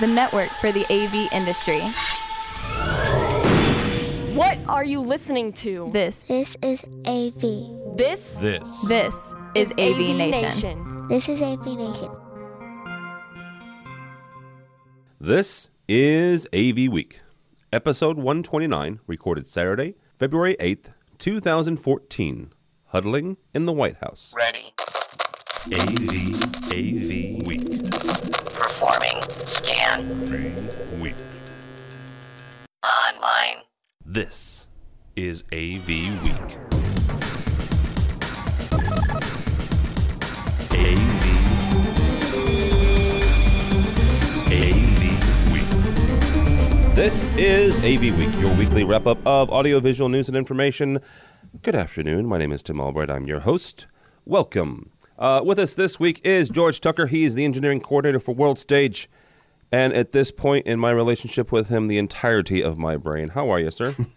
the network for the AV industry. What are you listening to? This, This is AV. This This. this is AV, Nation. This is AV Nation. This is AV Week, episode 129, recorded Saturday, February 8th, 2014. Huddling in the White House. Ready. AV, AV Week. Performing. Scan. Week. Online. This is AV Week. AV. AV Week. This is AV Week, your weekly wrap up of audiovisual news and information. Good afternoon. My name is Tim Albright. I'm your host. Welcome. Uh, with us this week is George Tucker. He is the engineering coordinator for World Stage. And at this point in my relationship with him, the entirety of my brain. How are you, sir?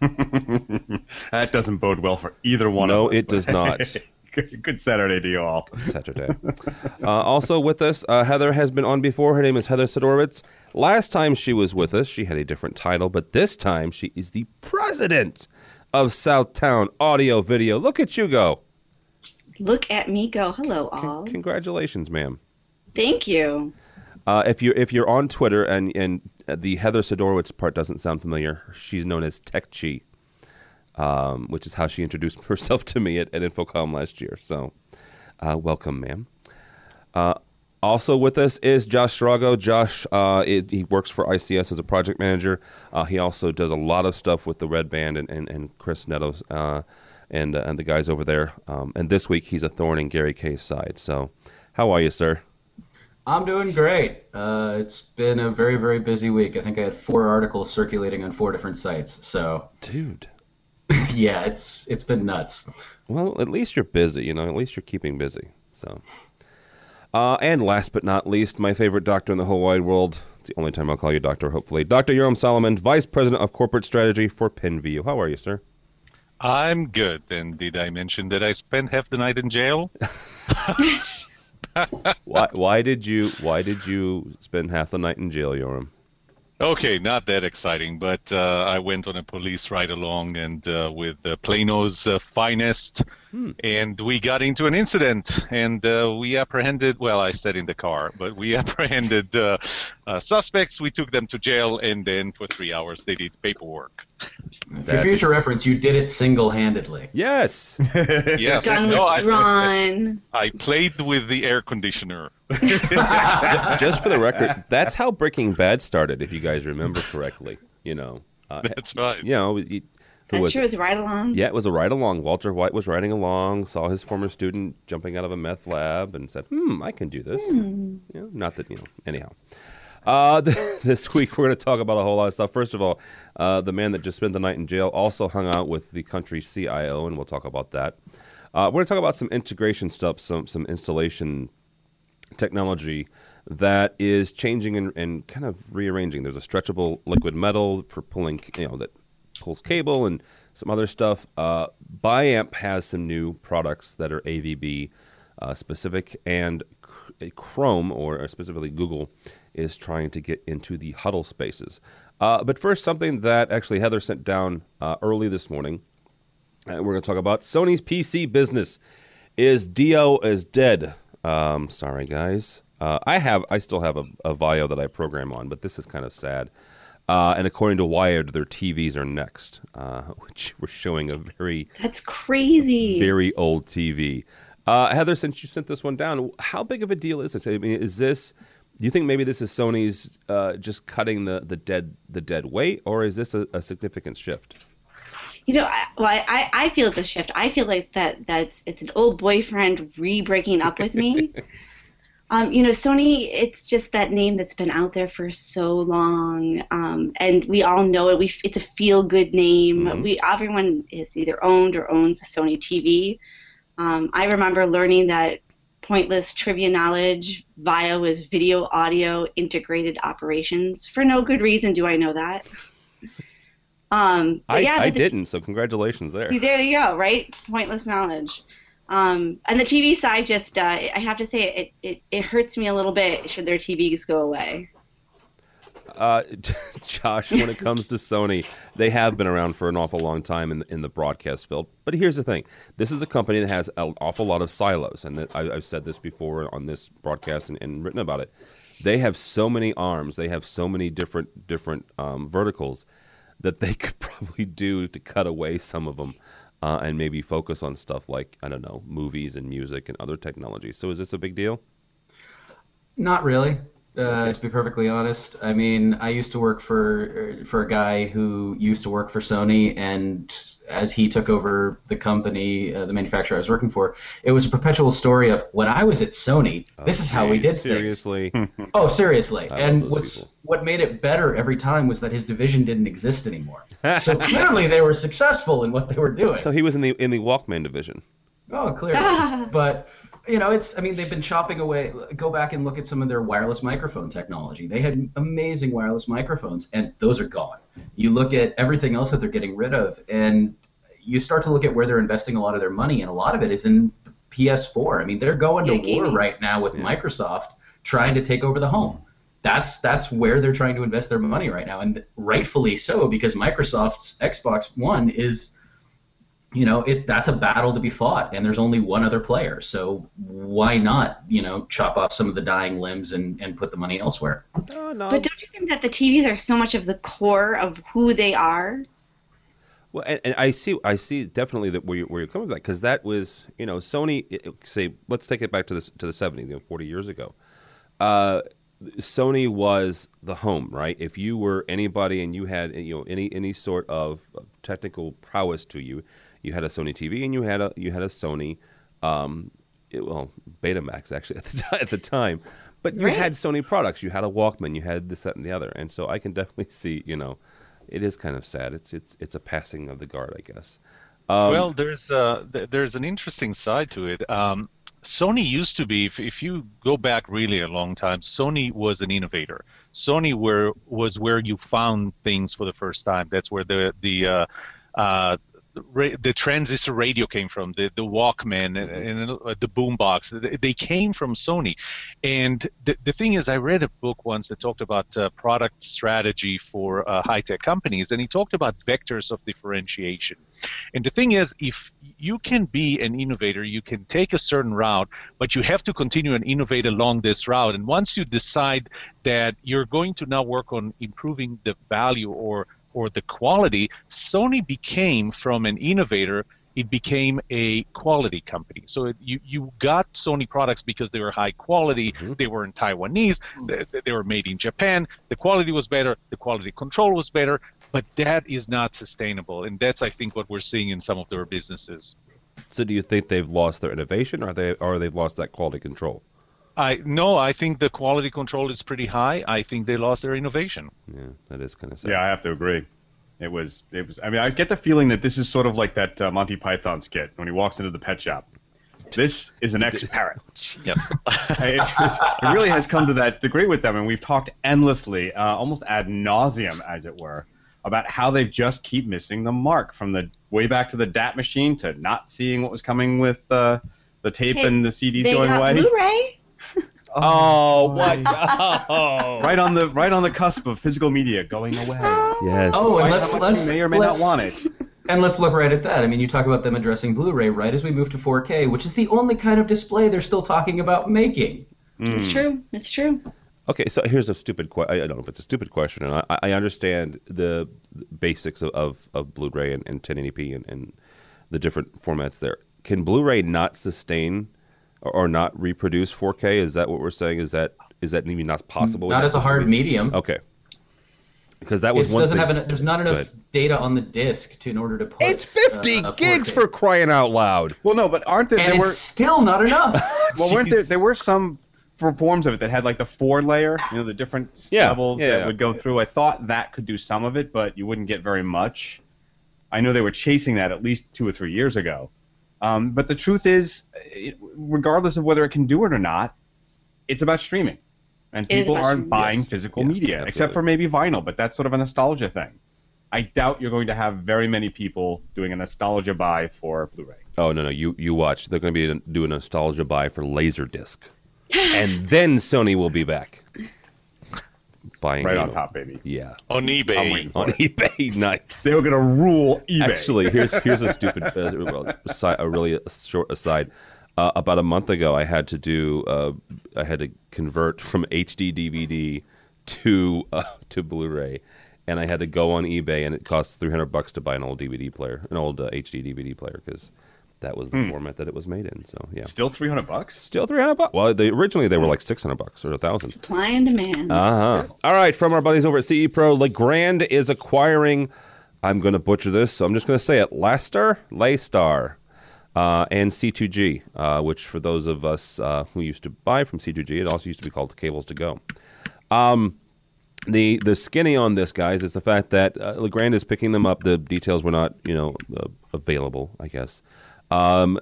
That doesn't bode well for either one No, of us. it does not. good, good Saturday to you all. Saturday. Uh, also with us, uh, Heather has been on before. Her name is Heather Sidorowicz. Last time she was with us, she had a different title, but this time she is the president of Southtown Audio Video. Look at you go. Look at me go. Hello, all. Congratulations, ma'am. Thank you. Uh, if you're if you're on Twitter and and the Heather Sidorowicz part doesn't sound familiar, she's known as Tech Chi, um, which is how she introduced herself to me at, at InfoComm last year. So, uh, welcome, ma'am. Uh, also with us is Josh Srago. Josh, uh, it, he works for ICS as a project manager. Uh, he also does a lot of stuff with the Red Band and, and, and Chris Nettos uh, and uh, and the guys over there. Um, and this week he's a thorn in Gary Kayye's side. So, how are you, sir? I'm doing great. Uh, it's been a very, very busy week. I think I had four articles circulating on four different sites. So, Dude. yeah, it's it's been nuts. Well, at least you're busy, you know. At least you're keeping busy. So, uh, and last but not least, my favorite doctor in the whole wide world. It's the only time I'll call you doctor. Hopefully, Doctor Yoram Solomon, Vice President of Corporate Strategy for Penveu. How are you, sir? I'm good. And did I mention that I spent half the night in jail? Why? Why did you? Why did you spend half the night in jail, Yoram? Okay, not that exciting, but uh, I went on a police ride along and uh, with uh, Plano's uh, finest, and we got into an incident, and uh, we apprehended. Well, I said in the car, but we apprehended uh, uh, suspects. We took them to jail, and then for three hours they did paperwork. For future ex- reference, you did it single-handedly. Yes. Yes, Gun no, was I, drawn. I played with the air conditioner. Ju- Just for the record, that's how Breaking Bad started. If you guys remember correctly, you know. Uh, That's right. you know, he- who That's was true. it? It was right along. Yeah, it was a ride along. Walter White was riding along, saw his former student jumping out of a meth lab, and said, "Hmm, I can do this." You know, not that you know. Anyhow, uh, this week we're going to talk about a whole lot of stuff. First of all, uh, the man that just spent the night in jail also hung out with the country's CIO, and we'll talk about that. Uh, we're going to talk about some integration stuff, some some installation technology that is changing and, and kind of rearranging. There's a stretchable liquid metal for pulling, you know, that pulls cable and some other stuff. Uh, Biamp has some new products that are AVB uh, specific, and Chrome, or specifically Google, is trying to get into the huddle spaces. Uh, but first, something that actually Heather sent down uh, early this morning. And we're going to talk about Sony's PC business. Is Vaio is dead? Um, sorry, guys. Uh, I have, I still have a, a Vaio that I program on, but this is kind of sad. Uh, and according to Wired, their TVs are next, uh, which we're showing a very, That's crazy. very old TV. Uh, Heather, since you sent this one down, how big of a deal is this? I mean, is this? Do you think maybe this is Sony's uh, just cutting the, the dead the dead weight, or is this a, a significant shift? You know, I, well, I, I feel it's a shift. I feel like that that it's, it's an old boyfriend re-breaking up with me. um, you know, Sony. It's just that name that's been out there for so long, um, and we all know it. We it's a feel-good name. Mhm. We everyone is either owned or owns a Sony TV. Um, I remember learning that pointless trivia knowledge. Vaio was video audio integrated operations. For no good reason do I know that. Um, I, yeah, I the- didn't, so congratulations there. See, there you go, right? Pointless knowledge. Um, and the TV side, just uh, I have to say, it, it it hurts me a little bit. Should their TVs go away? Uh, Josh, when it comes to Sony, they have been around for an awful long time in the, in the broadcast field. But here's the thing: this is a company that has an awful lot of silos, and that I, have said this before on this broadcast and, and, written about it. They have so many arms, they have so many different different um, verticals that they could probably do to cut away some of them. Uh, and maybe focus on stuff like I don't know, movies and music and other technologies. So, is this a big deal? Not really. Uh, to be perfectly honest, I mean, I used to work for for a guy who used to work for Sony, and as he took over the company, uh, the manufacturer I was working for, it was a perpetual story of when I was at Sony, oh, this is how we did seriously. things. Seriously? oh, seriously. I and what's people. what made it better every time was that his division didn't exist anymore. so clearly, they were successful in what they were doing. So he was in the in the Walkman division. Oh, clearly, but you know, it's. I mean, they've been chopping away. Go back and look at some of their wireless microphone technology. They had amazing wireless microphones, and those are gone. You look at everything else that they're getting rid of, and you start to look at where they're investing a lot of their money, and a lot of it is in the PS4. I mean, they're going yeah, to gaming. war right now with yeah. Microsoft trying to take over the home. That's that's where they're trying to invest their money right now, and rightfully so because Microsoft's Xbox One is you know, it that's a battle to be fought, and there's only one other player. So why not, you know, chop off some of the dying limbs and, and put the money elsewhere? Oh, no. But don't you think that the TVs are so much of the core of who they are? Well, and, and I see, I see definitely that where you're, where you're coming from that because that was, you know, Sony. Say, let's take it back to the to the '70s, you know, 40 years ago. Uh, Sony was the home, right? If you were anybody and you had, you know, any any sort of technical prowess to you, you had a Sony TV and you had a you had a Sony, um, it, well, Betamax actually at the, t- at the time, but you right. had Sony products. You had a Walkman. You had this, that, and the other. And so I can definitely see, you know, it is kind of sad. It's it's it's a passing of the guard, I guess. Um, well, there's uh, th- there's an interesting side to it. Um, Sony used to be, if, if you go back really a long time, Sony was an innovator. Sony were was where you found things for the first time. That's where the the uh, uh, the transistor radio came from, the, the Walkman and, and uh, the boombox. They came from Sony. And the, the thing is, I read a book once that talked about uh, product strategy for uh, high tech companies, and he talked about vectors of differentiation. And the thing is, if you can be an innovator, you can take a certain route, but you have to continue and innovate along this route. And once you decide that you're going to now work on improving the value or or the quality, Sony became from an innovator it became a quality company. So it, you you got Sony products because they were high quality. Mm-hmm. They were in Taiwanese. They, they, were made in Japan. The quality was better. The quality control was better. But that is not sustainable, and that's I think what we're seeing in some of their businesses. So do you think they've lost their innovation, or they or they've lost that quality control? I no, I think the quality control is pretty high. I think they lost their innovation. Yeah, that is kind of sad. Yeah, I have to agree. It was it was. I mean, I get the feeling that this is sort of like that uh, Monty Python skit when he walks into the pet shop. This is an ex parrot. yep. it, it, really has come to that degree with them, and we've talked endlessly, uh, almost ad nauseum, as it were, about how they just keep missing the mark from the way back to the DAT machine to not seeing what was coming with uh, the tape hey, and the CDs going away. Blu-ray. Oh, what? Oh. right on the right on the cusp of physical media going away. Yes. Oh, and let's let's may or may not want it. And let's look right at that. I mean, you talk about them addressing Blu-ray right as we move to 4K, which is the only kind of display they're still talking about making. Mm. It's true. It's true. Okay, so here's a stupid question. I don't know if it's a stupid question, and I, I understand the basics of, of, of Blu-ray and, and 1080p and, and the different formats there. Can Blu-ray not sustain or not reproduce 4K? Is that what we're saying? Is that is that maybe not possible? Not as a hard medium. Okay. Because that was it one doesn't thing. have an, there's not enough data on the disc to in order to put. It's 50 uh, gigs for crying out loud. Well, no, but aren't there? And there it's were still not enough. well, weren't there? There were some forms of it that had like the four layer, you know, the different yeah, levels yeah, that yeah. would go through. I thought that could do some of it, but you wouldn't get very much. I know they were chasing that at least two or three years ago. Um, but the truth is, it, regardless of whether it can do it or not, it's about streaming. And people aren't buying yes. physical yeah, media, absolutely. except for maybe vinyl, but that's sort of a nostalgia thing. I doubt you're going to have very many people doing a nostalgia buy for Blu-ray. Oh no no you you watch they're going to be doing a nostalgia buy for Laserdisc, and then Sony will be back. Buying right you on know, top, baby. Yeah, On I'm eBay. on it. eBay. Nice. They were gonna rule eBay. Actually, here's here's a stupid, uh, aside, a really short aside. Uh, about a month ago, I had to do, uh, I had to convert from HD DVD to uh, to Blu-ray, and I had to go on eBay, and it cost three hundred bucks to buy an old DVD player, an old uh, HD DVD player, because that was the format that it was made in. So yeah, Still three hundred bucks. still three hundred bucks. Well, they originally they were like six hundred bucks or a thousand. Supply and demand. Uh huh. All right, from our buddies over at CE Pro, Legrand is acquiring. I'm going to butcher this, so I'm just going to say it. Lastar, Laystar, uh, and C2G, uh, which for those of us uh, who used to buy from C2G, it also used to be called Cables to Go. Um, the the skinny on this, guys, is the fact that uh, Legrand is picking them up. The details were not, you know, uh, available, I guess, um,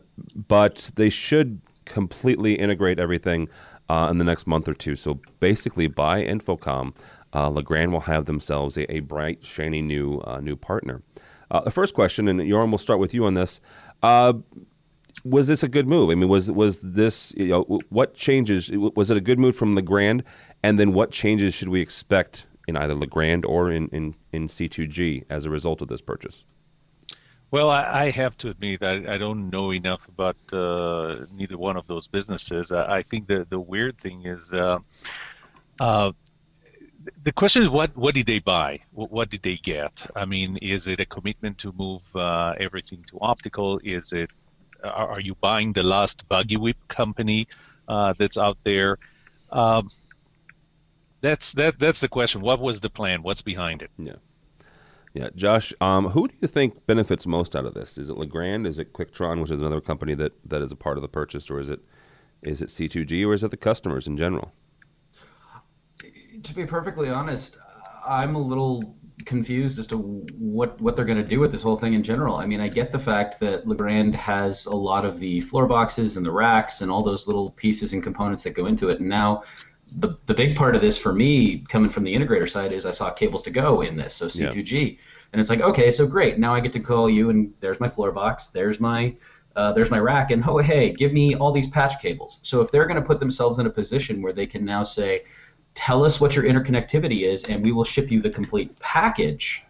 but they should completely integrate everything uh, in the next month or two. So basically, by InfoComm, uh, Legrand will have themselves a, a bright, shiny new uh, new partner. Uh, the first question, and Yoram, we'll start with you on this. Uh, was this a good move? I mean, was was this you know what changes? Was it a good move from Legrand? And then what changes should we expect in either Legrand or in in, in C2G as a result of this purchase? Well, I, I have to admit I, I don't know enough about uh, neither one of those businesses. I, I think the the weird thing is, uh, uh, the question is what what did they buy? What, what did they get? I mean, is it a commitment to move uh, everything to optical? Is it are, are you buying the last buggy whip company uh, that's out there? Um, that's that that's the question. What was the plan? What's behind it? Yeah. Yeah, Josh, um, who do you think benefits most out of this? Is it Legrand? Is it Quiktron, which is another company that, that is a part of the purchase, or is it is it C2G, or is it the customers in general? To be perfectly honest, I'm a little confused as to what what they're going to do with this whole thing in general. I mean, I get the fact that Legrand has a lot of the floor boxes and the racks and all those little pieces and components that go into it, and now the the big part of this for me coming from the integrator side is I saw cables to go in this, so C2G, and it's like okay, so great, now I get to call you and there's my floor box, there's my uh, there's my rack, and oh hey, give me all these patch cables. So if they're going to put themselves in a position where they can now say, tell us what your interconnectivity is, and we will ship you the complete package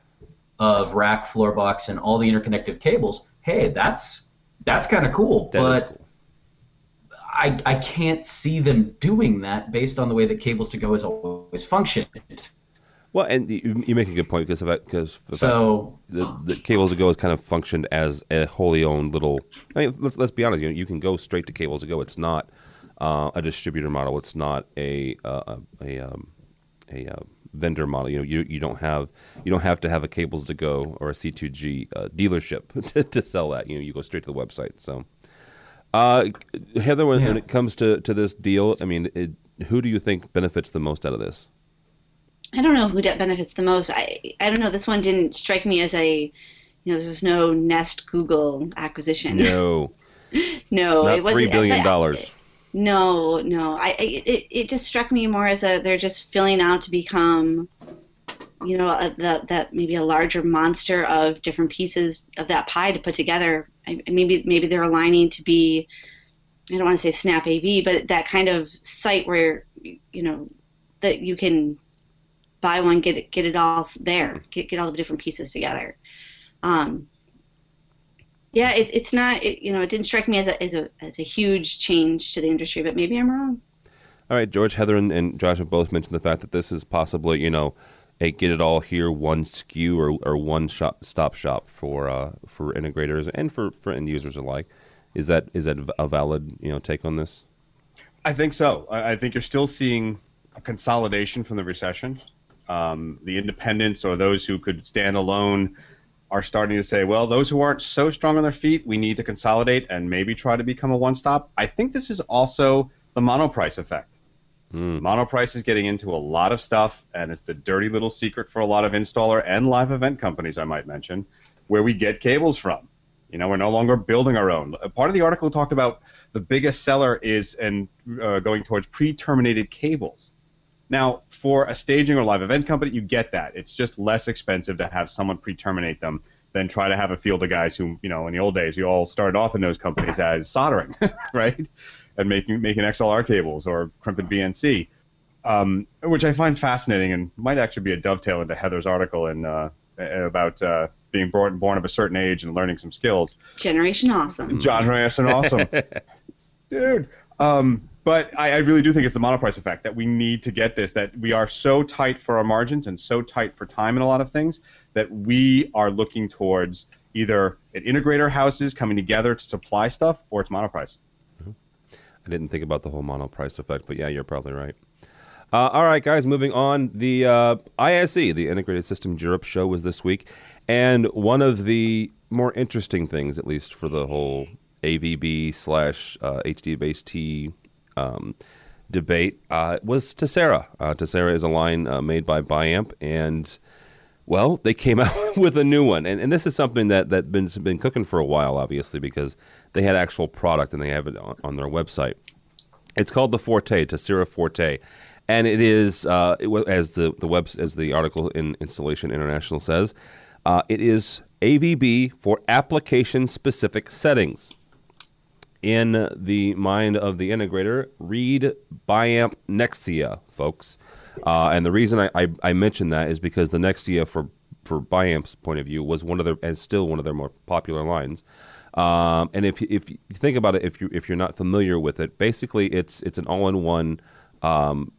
of rack, floor box, and all the interconnective cables. Hey, that's that's kind of cool, That but cool. I, I can't see them doing that based on the way that cables to go has always functioned. Well, and you, you make a good point because because So the, the cables to go has kind of functioned as a wholly owned little. I mean, let's let's be honest. You know, you can go straight to cables to go. It's not uh, a distributor model. It's not a uh, a um, a uh, vendor model. You know, you you don't have you don't have to have a cables to go or a C2G uh, dealership to, to sell that. You know, you go straight to the website. So, uh, Heather, when, when it comes to to this deal, I mean, it, who do you think benefits the most out of this? I don't know who that benefits the most. I I don't know. This one didn't strike me as a, you know, there's no Nest Google acquisition. No, no, not it wasn't. three billion but- dollars. No, no. I, I it, it just struck me more as a they're just filling out to become, you know, that that maybe a larger monster of different pieces of that pie to put together. Maybe maybe they're aligning to be, I don't want to say Snap AV, but that kind of site where you know that you can buy one, get it get it all there, get get all the different pieces together. Um, yeah, it, it's not. It, you know, it didn't strike me as a as a as a huge change to the industry, but maybe I'm wrong. All right, George, Heather, and, and Josh have both mentioned the fact that this is possibly, you know, get it all here, one SKU or, or one shop, stop shop for uh, for integrators and for, for end users alike. Is that is that a valid you know take on this? I think so. I, I think you're still seeing a consolidation from the recession. Um, the independents or those who could stand alone are starting to say, well, those who aren't so strong on their feet, we need to consolidate and maybe try to become a one stop. I think this is also the monoprice effect. Monoprice is getting into a lot of stuff, and it's the dirty little secret for a lot of installer and live event companies, I might mention, where we get cables from. You know, we're no longer building our own. Part of the article talked about the biggest seller is and uh, going towards pre-terminated cables. Now, for a staging or live event company, you get that. It's just less expensive to have someone pre-terminate them than try to have a field of guys who, you know, in the old days, you all started off in those companies as soldering, right, and making making XLR cables or crimping BNC. um, which I find fascinating and might actually be a dovetail into Heather's article in uh, about uh, being born born of a certain age and learning some skills. Generation Awesome. Generation Awesome, dude. Um, but I, I, really do think it's the monoprice effect that we need to get this. That we are so tight for our margins and so tight for time in a lot of things that we are looking towards either an integrator houses coming together to supply stuff or it's monoprice. Mm-hmm. I didn't think about the whole monoprice effect, but yeah, you're probably right. Uh, all right, guys, moving on. The uh, ISE, the Integrated Systems Europe show, was this week. And one of the more interesting things, at least for the whole AVB slash uh, HD base T um, debate, uh, was Tesira. Uh, Tesira is a line uh, made by Biamp, and well, they came out with a new one, and, and this is something that that been been cooking for a while, obviously, because they had actual product and they have it on, on their website. It's called the Forte, Tesira Forte, and it is uh, it, as the the web as the article in Installation International says, uh, it is AVB for application specific settings. In the mind of the integrator, read Biamp Nexia, folks. Uh, and the reason I, I, I mention that is because the Nexia, for for Biamp's point of view, was one of their and still one of their more popular lines. Um, and if if you think about it, if you if you're not familiar with it, basically it's it's an all-in-one um,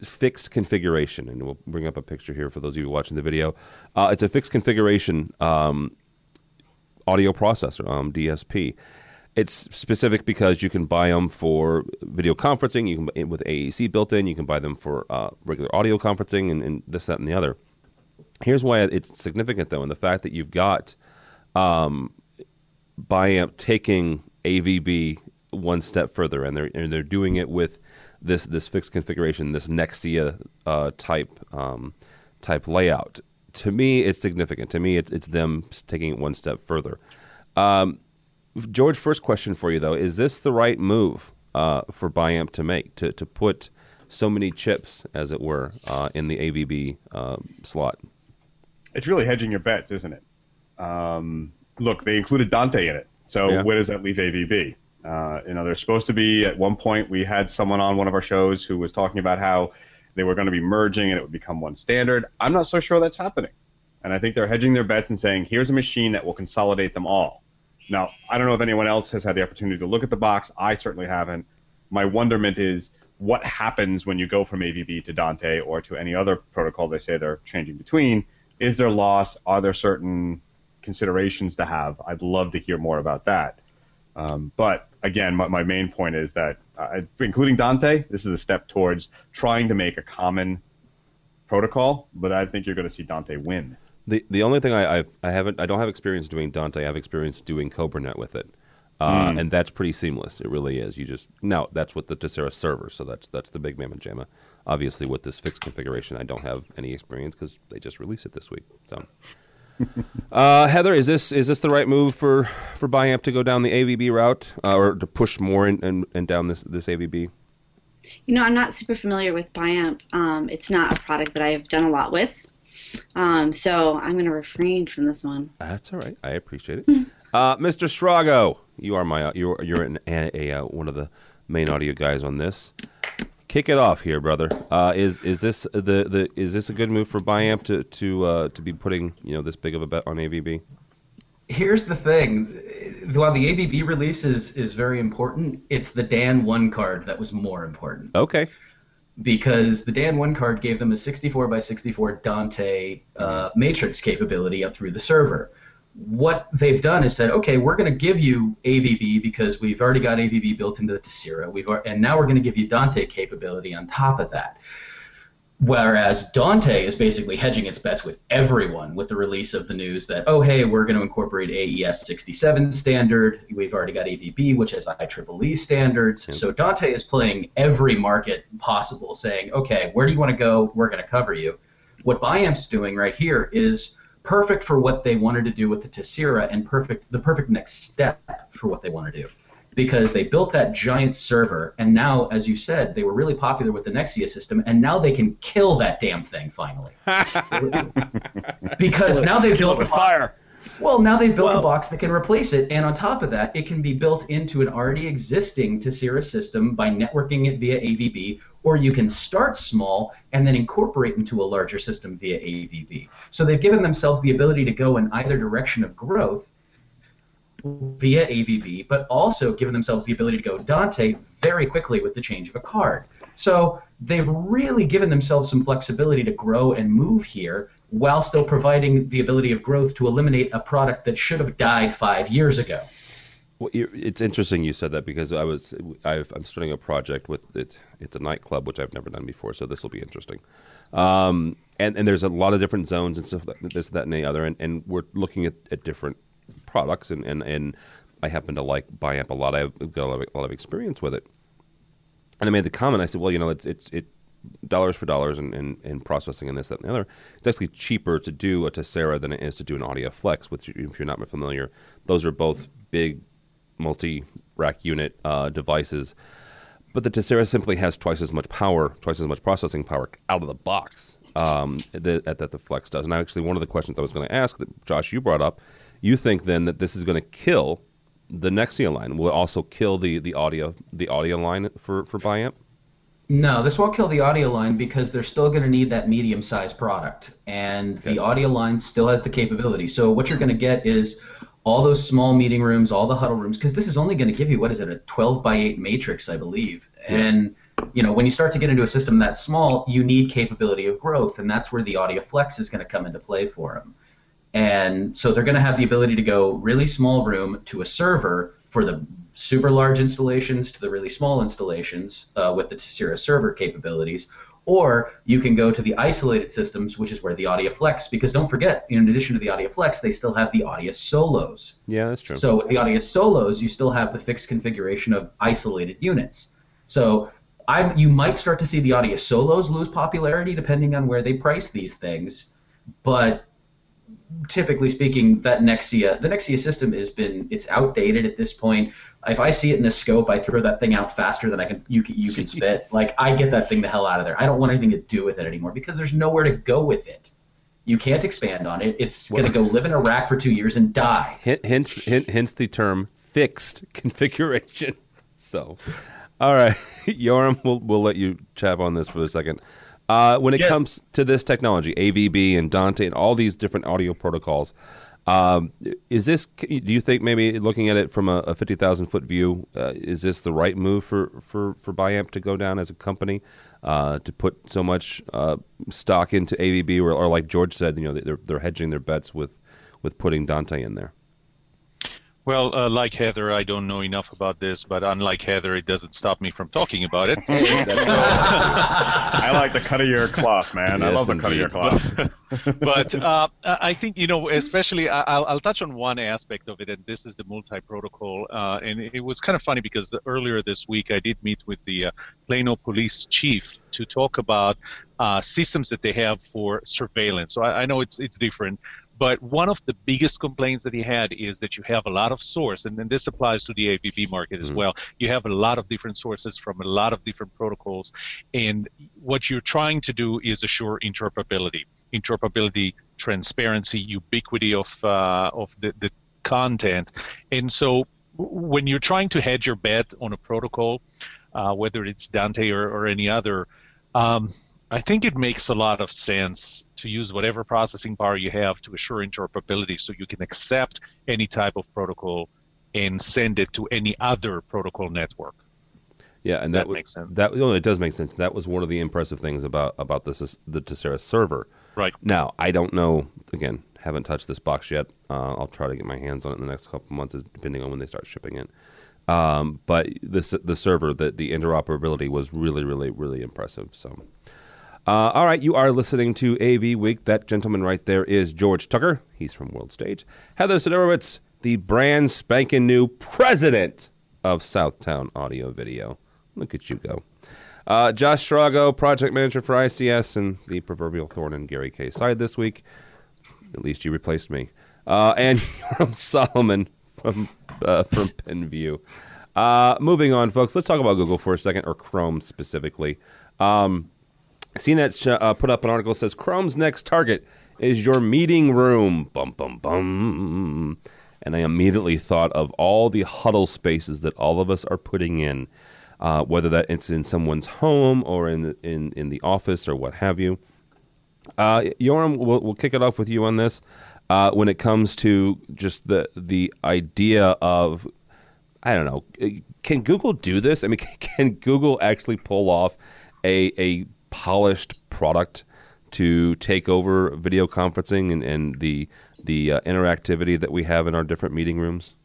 fixed configuration, and we'll bring up a picture here for those of you watching the video. Uh, it's a fixed configuration um, audio processor, um, DSP. It's specific because you can buy them for video conferencing. You can with AEC built in. You can buy them for uh, regular audio conferencing and, and, this, that, and the other. Here's why it's significant, though, and the fact that you've got um, Biamp taking AVB one step further, and they're and they're doing it with this this fixed configuration, this Nexia uh, type um, type layout. To me, it's significant. To me, it's, it's them taking it one step further. Um, George, first question for you though: Is this the right move uh, for Biamp to make to to put so many chips, as it were, uh, in the AVB uh, slot? It's really hedging your bets, isn't it? Um, look, they included Dante in it, so yeah. where does that leave AVB? Uh, you know, they're supposed to be at one point we had someone on one of our shows who was talking about how they were going to be merging and it would become one standard. I'm not so sure that's happening. And I think they're hedging their bets and saying, here's a machine that will consolidate them all. Now, I don't know if anyone else has had the opportunity to look at the box. I certainly haven't. My wonderment is what happens when you go from AVB to Dante or to any other protocol they say they're changing between. Is there loss? Are there certain considerations to have? I'd love to hear more about that. Um, but again, my, my, main point is that, uh, including Dante, this is a step towards trying to make a common protocol. But I think you're going to see Dante win. The the only thing I I've, I haven't I don't have experience doing Dante. I have experience doing CobraNet with it, uh, mm. and that's pretty seamless. It really is. You just now that's with the Tesira server, so that's that's the big mamma jamma. Obviously, with this fixed configuration, I don't have any experience because they just released it this week. So, uh, Heather, is this is this the right move for for Biamp to go down the AVB route uh, or to push more and in, in, in, down this this AVB? You know, I'm not super familiar with Biamp. Um, it's not a product that I've done a lot with. Um, so I'm going to refrain from this one. That's all right. I appreciate it. uh, Mr. Srago, you are my you're you're an, a, a, uh, one of the main audio guys on this. Kick it off here, brother. Uh, is is this the, the is this a good move for Biamp to to uh, to be putting you know this big of a bet on AVB? Here's the thing. While the AVB release is, is very important, it's the Dan 1 card that was more important. Okay because the Dan 1 card gave them a 64 by 64 Dante uh, matrix capability up through the server. What they've done is said, okay, we're going to give you AVB because we've already got AVB built into the Tesira, we've and now we're going to give you Dante capability on top of that. Whereas Dante is basically hedging its bets with everyone with the release of the news that, oh, hey, we're going to incorporate AES 67 standard. We've already got AVB, which has IEEE standards. So Dante is playing every market possible, saying, okay, where do you want to go? We're going to cover you. What Biamp's doing right here is perfect for what they wanted to do with the Tesira and perfect the perfect next step for what they want to do because they built that giant server, and now, as you said, they were really popular with the Nexia system, and now they can kill that damn thing finally. because now they've built it with fire. Well, now they've built well, a box that can replace it, and on top of that, it can be built into an already existing Tesira system by networking it via AVB, or you can start small and then incorporate into a larger system via AVB. So they've given themselves the ability to go in either direction of growth via AVB, but also given themselves the ability to go Dante very quickly with the change of a card. So they've really given themselves some flexibility to grow and move here while still providing the ability of growth to eliminate a product that should have died five years ago. Well, it's interesting you said that because I was i am starting a project with it. It's a nightclub which I've never done before, so this will be interesting. Um, and and there's a lot of different zones and stuff, this, that, and the other, and, and we're looking at, at different products, and, and, and I happen to like Biamp a lot. I've got a lot, of, a lot of experience with it, and I made the comment. I said, well, you know, it's it's it dollars for dollars and, and, and, processing and this, that, and the other. It's actually cheaper to do a Tesira than it is to do an AudiaFLEX. Which, if you're not familiar, those are both big multi-rack unit uh, devices. But the Tesira simply has twice as much power, twice as much processing power out of the box um, that, that the Flex does. And actually, one of the questions I was going to ask that Josh you brought up, you think then that this is going to kill the Nexia line? Will it also kill the, the audio the Audia line for for Biamp? No, this won't kill the Audia line because they're still going to need that medium sized product. And okay. the Audia line still has the capability. So what you're going to get is all those small meeting rooms, all the huddle rooms, because this is only going to give you, what is it, a 12 by 8 matrix, I believe. Yeah. And, you know, when you start to get into a system that small, you need capability of growth. And that's where the AudiaFLEX is going to come into play for them. And so they're going to have the ability to go really small room to a server for the super large installations to the really small installations uh, with the Tesira server capabilities, or you can go to the isolated systems, which is where the AudiaFLEX, because don't forget, in addition to the AudiaFLEX, they still have the AudiaSOLOs. Yeah, that's true. So with the AudiaSOLOs, you still have the fixed configuration of isolated units. So I, you might start to see the AudiaSOLOs lose popularity depending on where they price these things, but typically speaking, that Nexia, the Nexia system has been, it's outdated at this point. If I see it in a scope, I throw that thing out faster than I can, you can, you can spit. Like I get that thing the hell out of there. I don't want anything to do with it anymore because there's nowhere to go with it. You can't expand on it. It's going to go live in a rack for two years and die. Hence, hence, hence the term fixed configuration. So, all right, Yoram, we'll we'll let you chat on this for a second. Uh, when it yes. comes to this technology, AVB and Dante and all these different audio protocols, um, is this? Do you think maybe looking at it from a, a fifty thousand foot view, uh, is this the right move for for for Biamp to go down as a company uh, to put so much uh, stock into AVB, or, or, like George said, you know, they're they're hedging their bets with with putting Dante in there. Well, uh, like Heather, I don't know enough about this, but unlike Heather, it doesn't stop me from talking about it. I like the cut of your cloth, man. Yes, I love the cut of your cloth. but uh, I think you know, especially I'll, I'll, touch on one aspect of it, and this is the multi-protocol. Uh, and it was kind of funny because earlier this week I did meet with the uh, Plano police chief to talk about uh, systems that they have for surveillance. So I, I know it's it's different, but one of the biggest complaints that he had is that you have a lot of source, and, then this applies to the AVB market as mm-hmm. well. You have a lot of different sources from a lot of different protocols, and what you're trying to do is assure interoperability, interoperability, transparency, ubiquity of uh, of the, the content, and so when you're trying to hedge your bet on a protocol, uh, whether it's Dante or, or any other. Um, I think it makes a lot of sense to use whatever processing power you have to assure interoperability so you can accept any type of protocol and send it to any other protocol network. Yeah, and that, that makes sense. That it does make sense. That was one of the impressive things about about this the Tesira server. Right. Now, I don't know. Again, haven't touched this box yet. Uh, I'll try to get my hands on it in the next couple months, depending on when they start shipping it. Um, but the the server, the the interoperability was really, really, really impressive. So. Uh, all right, you are listening to AV Week. That gentleman right there is George Tucker. He's from World Stage. Heather Sidorowicz, the brand spanking new president of Southtown Audio Video. Look at you go. Uh, Josh Srago, project manager for ICS, and the proverbial thorn in Gary Kayye's side this week. At least you replaced me. Uh, and Solomon from uh, from Penveu. Uh, moving on, folks. Let's talk about Google for a second, or Chrome specifically. Um, CNET uh, put up an article that says Chrome's next target is your meeting room. Bum bum bum. And I immediately thought of all the huddle spaces that all of us are putting in, uh, whether that it's in someone's home or in the, in in the office or what have you. Uh, Yoram, we'll, we'll kick it off with you on this. Uh, when it comes to just the the idea of, I don't know, can Google do this? I mean, can Google actually pull off a a polished product to take over video conferencing and, and the the uh, interactivity that we have in our different meeting rooms?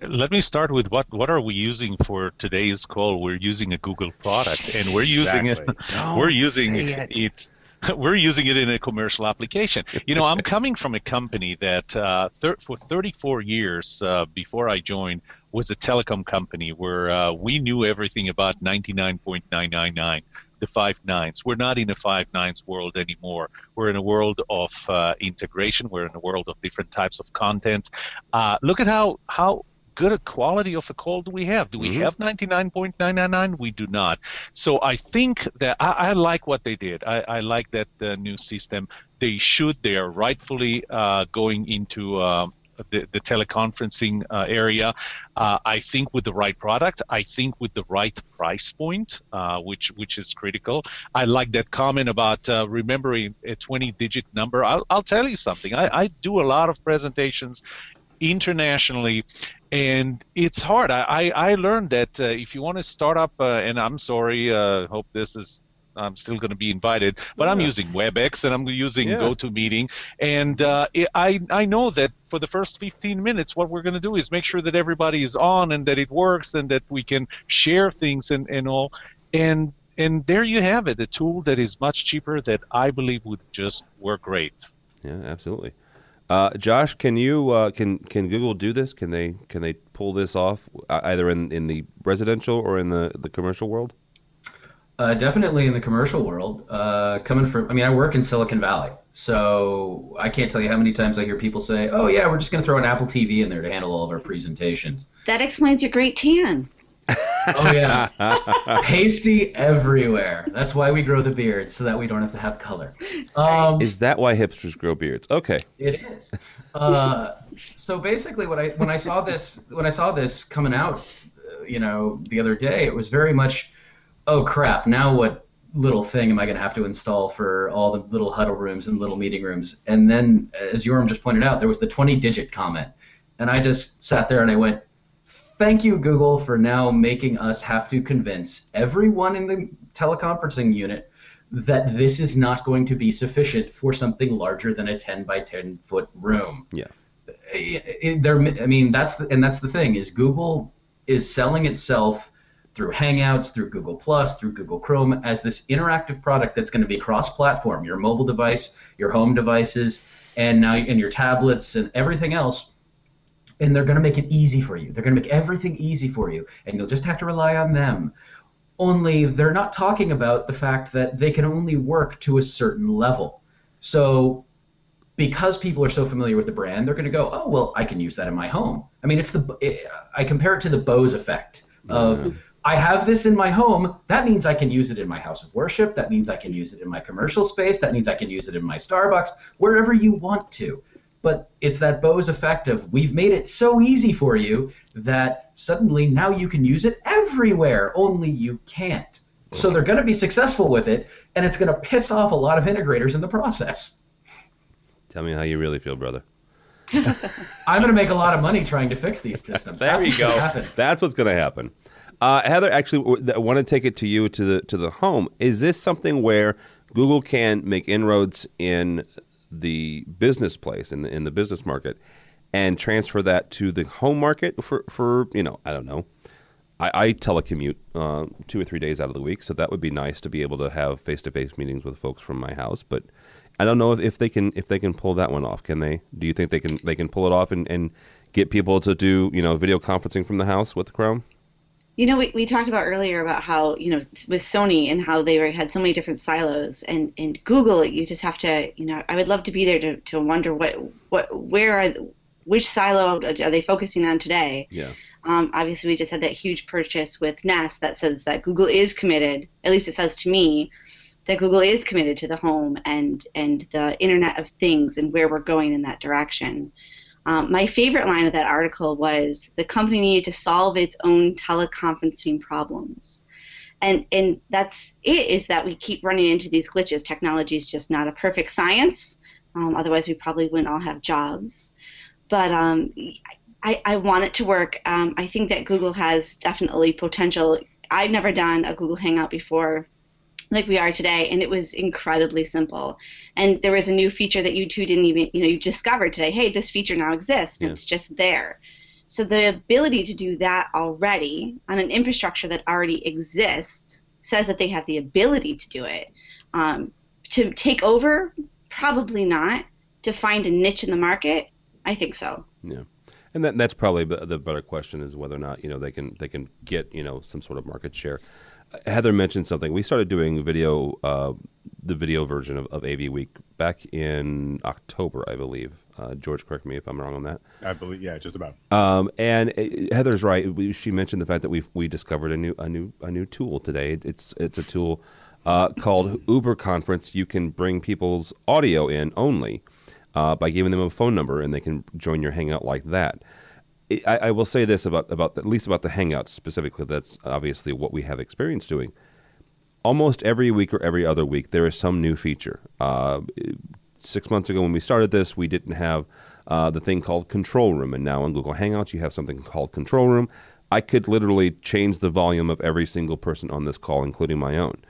Let me start with what what are we using for today's call? We're using a Google product, and we're using exactly. it. we're using it. it we're using it in a commercial application. You know, I'm coming from a company that uh, thir- for 34 years uh, before I joined was a telecom company where uh, we knew everything about 99.999 the five nines. We're not in a five nines world anymore. We're in a world of uh, integration. We're in a world of different types of content. Uh, look at how how good a quality of a call do we have? Do we mm-hmm. have 99.999? We do not. So I think that I, I like what they did. I, I like that uh, new system. They should. They are rightfully uh, going into. Um, the, the, teleconferencing uh, area. Uh, I think with the right product, I think with the right price point, uh, which which is critical. I like that comment about uh, remembering a 20-digit number. I'll, I'll tell you something. I, I do a lot of presentations internationally and it's hard. I, I, I learned that uh, if you want to start up, uh, and I'm sorry, uh, hope this is. I'm still going to be invited, but yeah. I'm using WebEx and I'm using yeah. GoToMeeting, and uh, it, I I know that for the first 15 minutes, what we're going to do is make sure that everybody is on and that it works and that we can share things and, and all, and and there you have it, a tool that is much cheaper that I believe would just work great. Yeah, absolutely. Uh, Josh, can you uh, can can Google do this? Can they can they pull this off uh, either in, in the residential or in the, the commercial world? Uh, definitely in the commercial world. Uh, coming from, I mean, I work in Silicon Valley, so I can't tell you how many times I hear people say, "Oh yeah, we're just going to throw an Apple TV in there to handle all of our presentations." That explains your great tan oh yeah, pasty everywhere. That's why we grow the beard so that we don't have to have color. Um, is that why hipsters grow beards? Okay. It is. Uh, so basically, what I when I saw this when I saw this coming out, uh, you know, the other day, it was very much, oh crap! Now what little thing am I going to have to install for all the little huddle rooms and little meeting rooms? And then, as Yoram just pointed out, there was the 20-digit comment, and I just sat there and I went thank you, Google, for now making us have to convince everyone in the teleconferencing unit that this is not going to be sufficient for something larger than a 10 by 10 foot room. Yeah. there, I mean, that's the, and that's the thing is Google is selling itself through Hangouts, through Google Plus, through Google Chrome as this interactive product that's going to be cross-platform. Your mobile device, your home devices, and now and your tablets and everything else and they're going to make it easy for you. They're going to make everything easy for you, and you'll just have to rely on them. Only they're not talking about the fact that they can only work to a certain level. So, because people are so familiar with the brand, they're going to go, "Oh, well, I can use that in my home." I mean, it's the it, I compare it to the Bose effect of. Mm-hmm. I have this in my home. That means I can use it in my house of worship. That means I can use it in my commercial space. That means I can use it in my Starbucks, wherever you want to but it's that Bose effect of we've made it so easy for you that suddenly now you can use it everywhere, only you can't. So they're going to be successful with it, and it's going to piss off a lot of integrators in the process. Tell me how you really feel, brother. I'm going to make a lot of money trying to fix these systems. there That's you go. That's what's going to happen. Uh, Heather, actually, I want to take it to you to the to the home. Is this something where Google can make inroads in the business place in the in the business market and transfer that to the home market for for you know I don't know. I, I telecommute uh, two or three days out of the week, so that would be nice to be able to have face to face meetings with folks from my house. But I don't know if, if they can if they can pull that one off. Can they? Do you think they can they can pull it off and, and get people to do you know video conferencing from the house with the Chrome? You know, we, we talked about earlier about how, you know, with Sony and how they were, had so many different silos and, and Google, you just have to, you know, I would love to be there to, to wonder what, what, where are, which silo are they focusing on today? Yeah. Um, obviously, we just had that huge purchase with Nest that says that Google is committed, at least it says to me, that Google is committed to the home and and the Internet of Things and where we're going in that direction. Um, my favorite line of that article was the company needed to solve its own teleconferencing problems. And, and that's it is that we keep running into these glitches. Technology is just not a perfect science. Um, otherwise, we probably wouldn't all have jobs. But um, I, I want it to work. Um, I think that Google has definitely potential. I've never done a Google Hangout before like we are today and it was incredibly simple. And there was a new feature that you two didn't even you know you discovered today. Hey this feature now exists. And yeah. it's just there. So the ability to do that already on an infrastructure that already exists says that they have the ability to do it. Um, to take over? Probably not. To find a niche in the market? I think so. Yeah. And that, that's probably the better question is whether or not you know they can they can get you know some sort of market share Heather mentioned something. We started doing video, uh, the video version of, of AV Week back in October, I believe. Uh, George, correct me if I'm wrong on that. I believe, yeah, just about. Um, and uh, Heather's right. We, she mentioned the fact that we we discovered a new a new a new tool today. It's it's a tool uh, called Uber Conference. You can bring people's audio in only uh, by giving them a phone number, and they can join your Hangout like that. I, I, will say this about about at least about the Hangouts specifically. That's obviously what we have experience doing. Almost every week or every other week, there is some new feature. Uh, six months ago, when we started this, we didn't have uh, the thing called Control Room, and now on Google Hangouts, you have something called Control Room. I could literally change the volume of every single person on this call, including my own.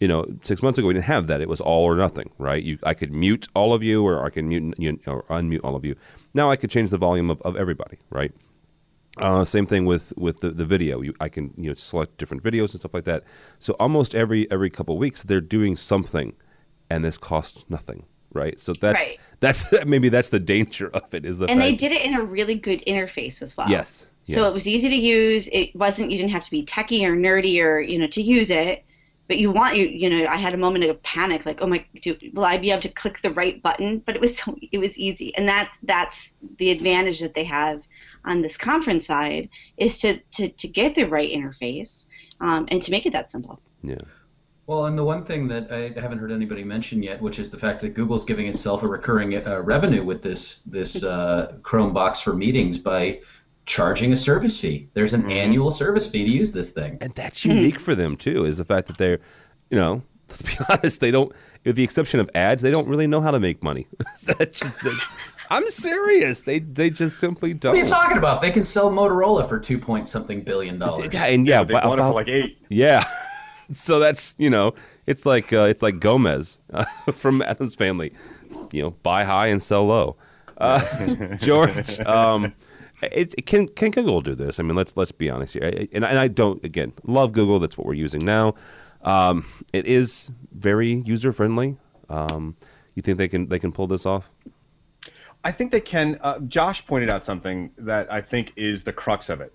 You know, six months ago we didn't have that. It was all or nothing, right? You, I could mute all of you, or I could mute you, or unmute all of you. Now I could change the volume of, of everybody, right? Uh, same thing with with the, the video. You, I can you know select different videos and stuff like that. So almost every every couple weeks they're doing something, and this costs nothing, right? So that's right. that's maybe that's the danger of it is the and fact, they did it in a really good interface as well. Yes. So yeah. it was easy to use. It wasn't you didn't have to be techie or nerdy or you know to use it. But you want you you know I had a moment of panic like oh my do, will I be able to click the right button? But it was so it was easy and that's that's the advantage that they have on this conference side is to, to, to get the right interface um, and to make it that simple. Yeah. Well, and the one thing that I haven't heard anybody mention yet, which is the fact that Google's giving itself a recurring uh, revenue with this this uh, Chrome box for meetings by charging a service fee. There's an mm-hmm. annual service fee to use this thing, and that's unique for them too. Is the fact that they're, you know, let's be honest, they don't, with the exception of ads, they don't really know how to make money. that's just, I'm serious. They they just simply don't. What are you talking about? They can sell Motorola for two point something billion dollars. Yeah, and yeah, yeah they bought about, it for like eight. Yeah. so that's you know it's like uh, it's like Gomez uh, from Addams Family, you know, buy high and sell low. Uh, George, um, it, can can Google do this? I mean, let's let's be honest here. I, and, and I don't again love Google. That's what we're using now. Um, it is very user friendly. Um, you think they can they can pull this off? I think they can. Uh, Josh pointed out something that I think is the crux of it.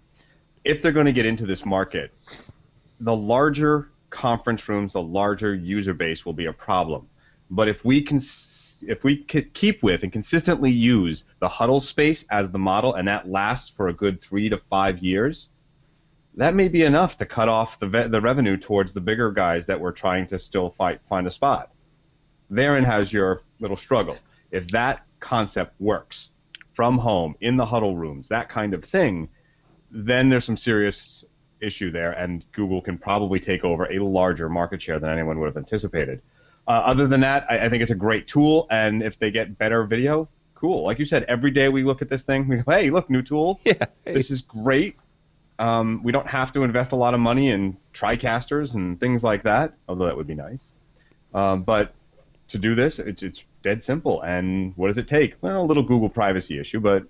If they're going to get into this market, the larger conference rooms, the larger user base will be a problem. But if we can, if we keep with and consistently use the huddle space as the model, and that lasts for a good three to five years, that may be enough to cut off the the revenue towards the bigger guys that we're trying to still fight find a spot. Therein has your little struggle. If that concept works from home in the huddle rooms, that kind of thing, then there's some serious issue there, and Google can probably take over a larger market share than anyone would have anticipated. Uh, other than that, I, I, think it's a great tool, and if they get better video, cool. Like you said, every day we look at this thing, we go, hey, look, new tool. Yeah, hey. This is great. Um, we don't have to invest a lot of money in TriCasters and things like that, although that would be nice. Um, but to do this, it's it's dead simple. And what does it take? Well, a little Google privacy issue, but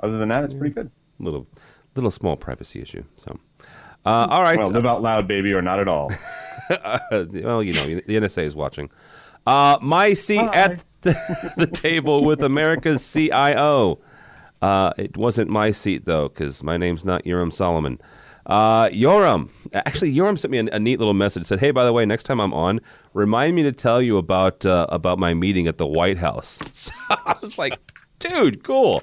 other than that, it's pretty good. Little, little small privacy issue. So, uh, all right. Well, live out loud, baby, or not at all. well, you know, the NSA is watching. Uh, my seat Hi. at the, the, table with America's CIO. Uh, it wasn't my seat though, because my name's not Yoram Solomon. Uh, Yoram, actually, Yoram sent me a, a, neat little message. Said, "Hey, by the way, next time I'm on, remind me to tell you about uh, about my meeting at the White House." So I was like, "Dude, cool."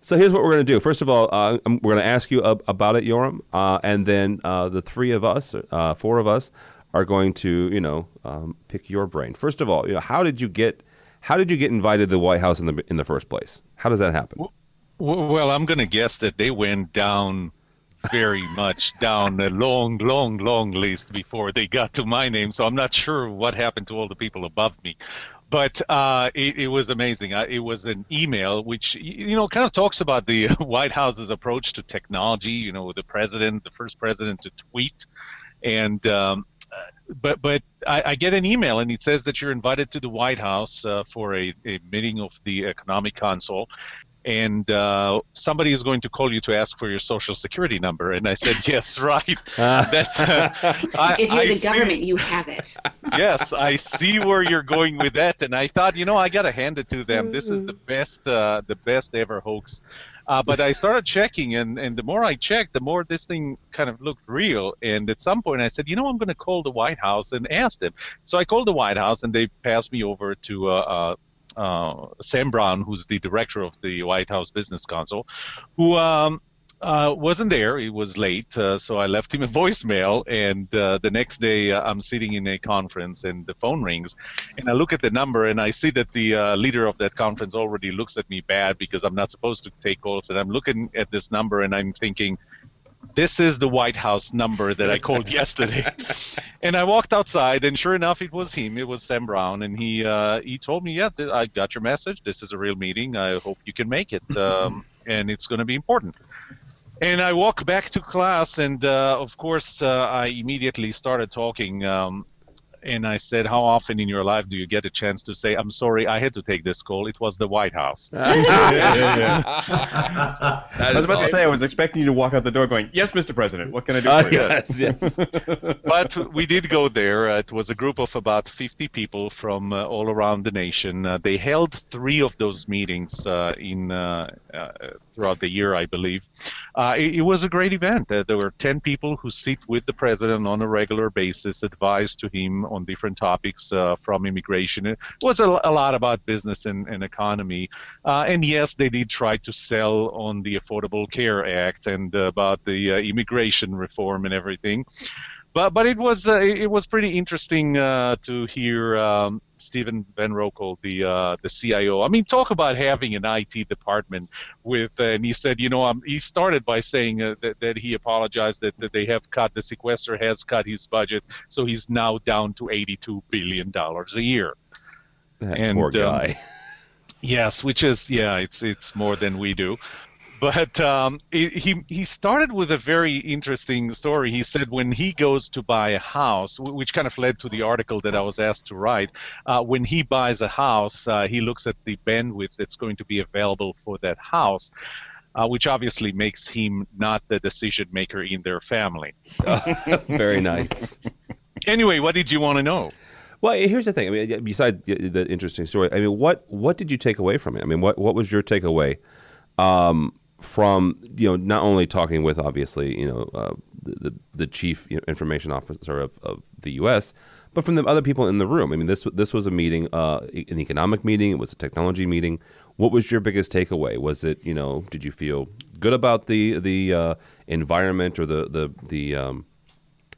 So here's what we're going to do. First of all, uh, we're going to ask you about it, Yoram, uh, and then uh, the three of us, uh, four of us, are going to, you know, um, pick your brain. First of all, you know, how did you get how did you get invited to the White House in the in the first place? How does that happen? Well, I'm going to guess that they went down very much down a long, long, long list before they got to my name. So I'm not sure what happened to all the people above me. But uh, it, it, was amazing. it was an email which, you know, kind of talks about the White House's approach to technology. You know, the president, the first president to tweet, and um, but but I, I, get an email and it says that you're invited to the White House uh, for a, a meeting of the Economic Council, and uh, somebody is going to call you to ask for your social security number. And I said, yes, right. That's, uh, I, if you're I the see, government, you have it. yes, I see where you're going with that. And I thought, you know, I got to hand it to them. This is the best, uh, the best ever hoax. Uh, but I started checking, and, and the more I checked, the more this thing kind of looked real. And at some point, I said, you know, I'm going to call the White House and ask them. So I called the White House, and they passed me over to uh, Sam Brown, who's the director of the White House Business Council, who um, uh, wasn't there. He was late, uh, so I left him a voicemail. And uh, the next day, uh, I'm sitting in a conference, and the phone rings, and I look at the number, and I see that the uh, leader of that conference already looks at me bad because I'm not supposed to take calls. And I'm looking at this number, and I'm thinking, this is the White House number that I called yesterday. and I walked outside, and sure enough, it was him. It was Sam Brown, and he uh, he told me, "Yeah, th- I got your message. This is a real meeting. I hope you can make it, um, and it's going to be important." And I walk back to class, and uh, of course, uh, I immediately started talking um, and I said, "How often in your life do you get a chance to say, I'm sorry, I had to take this call. It was the White House." yeah, yeah, yeah. I was about awesome. to say, I was expecting you to walk out the door going, "Yes, Mr. President, what can I do uh, for you?" Yes, yes. but we did go there. Uh, it was a group of about 50 people from uh, all around the nation. Uh, they held three of those meetings uh, in uh, throughout the year, I believe. It, it, was a great event. there were 10 people who sit with the president on a regular basis, advise to him on different topics uh, from immigration. It was a, a, lot about business and, and economy. Uh, and yes, they did try to sell on the Affordable Care Act and about the uh, immigration reform and everything but but it was uh, it was pretty interesting uh, to hear um, Stephen Van Roekel, the uh, the CIO. I mean, talk about having an IT department with, uh, and he said, you know, um, he started by saying uh, that, that he apologized that, that they have cut the sequester has cut his budget, so he's now down to 82 billion dollars a year. That and, poor um, guy. Um, yes, which is yeah, it's it's more than we do. But um, he he started with a very interesting story. He said when he goes to buy a house, which kind of led to the article that I was asked to write. Uh, when he buys a house, uh, he looks at the bandwidth that's going to be available for that house. Uh, which obviously makes him not the decision maker in their family. very nice. anyway, what did you want to know? Well, here's the thing. I mean, besides the interesting story, I mean, what what did you take away from it? I mean, what what was your takeaway um, from you know not only talking with obviously you know uh, the, the, the chief information officer of, of the U.S. but from the other people in the room. I mean this this was a meeting, uh, an economic meeting. It was a technology meeting. What was your biggest takeaway? Was it you know did you feel good about the the uh, environment or the the the um,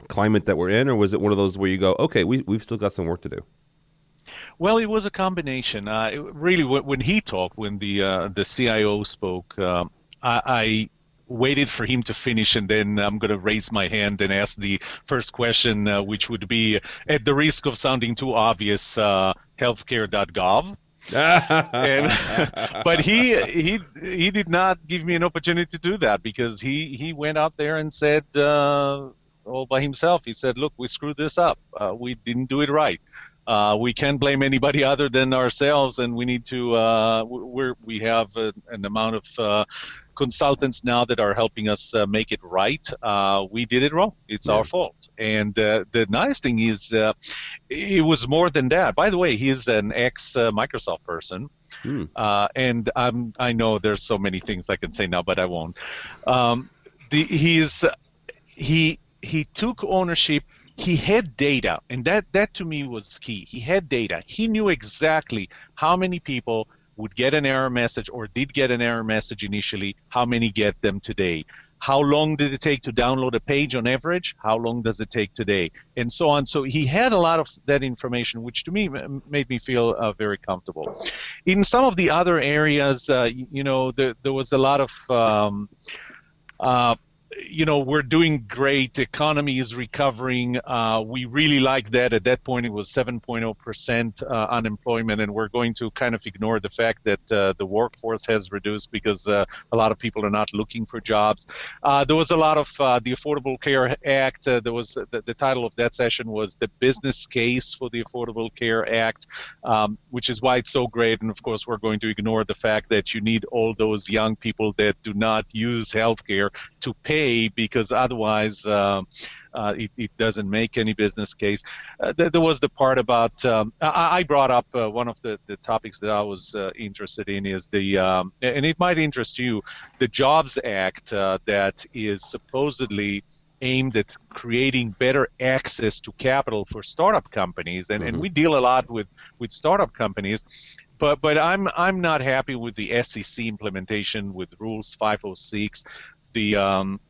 climate that we're in, or was it one of those where you go okay we we've still got some work to do? Well, it was a combination. Uh, really, when he talked, when the uh, the CIO spoke, um, I, I waited for him to finish and then I'm going to raise my hand and ask the first question, uh, which would be at the risk of sounding too obvious, uh, healthcare.gov. and, but he he he did not give me an opportunity to do that because he he went out there and said uh, all by himself. He said, "Look, we screwed this up. Uh, we didn't do it right. Uh, we can't blame anybody other than ourselves, and we need to. Uh, we're we have a, an amount of uh, consultants now that are helping us uh, make it right. Uh, we did it wrong. It's yeah. our fault. And uh, the nice thing is, uh, it was more than that. By the way, he's an ex uh, Microsoft person. Hmm. Uh, and I'm, I know there's so many things I can say now, but I won't. Um, the, he's, he, he took ownership he had data and that that to me was key he had data he knew exactly how many people would get an error message or did get an error message initially, how many get them today. how long did it take to download a page on average? How long does it take today? And so on. So he had a lot of that information, which to me made me feel uh, very comfortable. In some of the other areas, uh, you know, there, there was a lot of um, uh, you know, we're doing great. Economy is recovering. Uh, we really like that. At that point, it was 7.0 percent uh, unemployment, and we're going to kind of ignore the fact that uh, the workforce has reduced because uh, a lot of people are not looking for jobs. Uh, there was a lot of uh, the Affordable Care Act. there was the, the, title of that session was the business case for the Affordable Care Act, um, which is why it's so great. And of course, we're going to ignore the fact that you need all those young people that do not use healthcare to pay because otherwise uh, uh, it, it, doesn't make any business case. Uh, th- there was the part about um, I, I, brought up uh, one of the, the topics that I was uh, interested in is the um, and it might interest you the Jobs Act uh, that is supposedly aimed at creating better access to capital for startup companies and, mm-hmm. and we deal a lot with with startup companies but but I'm I'm not happy with the SEC implementation with Rules 506 the um,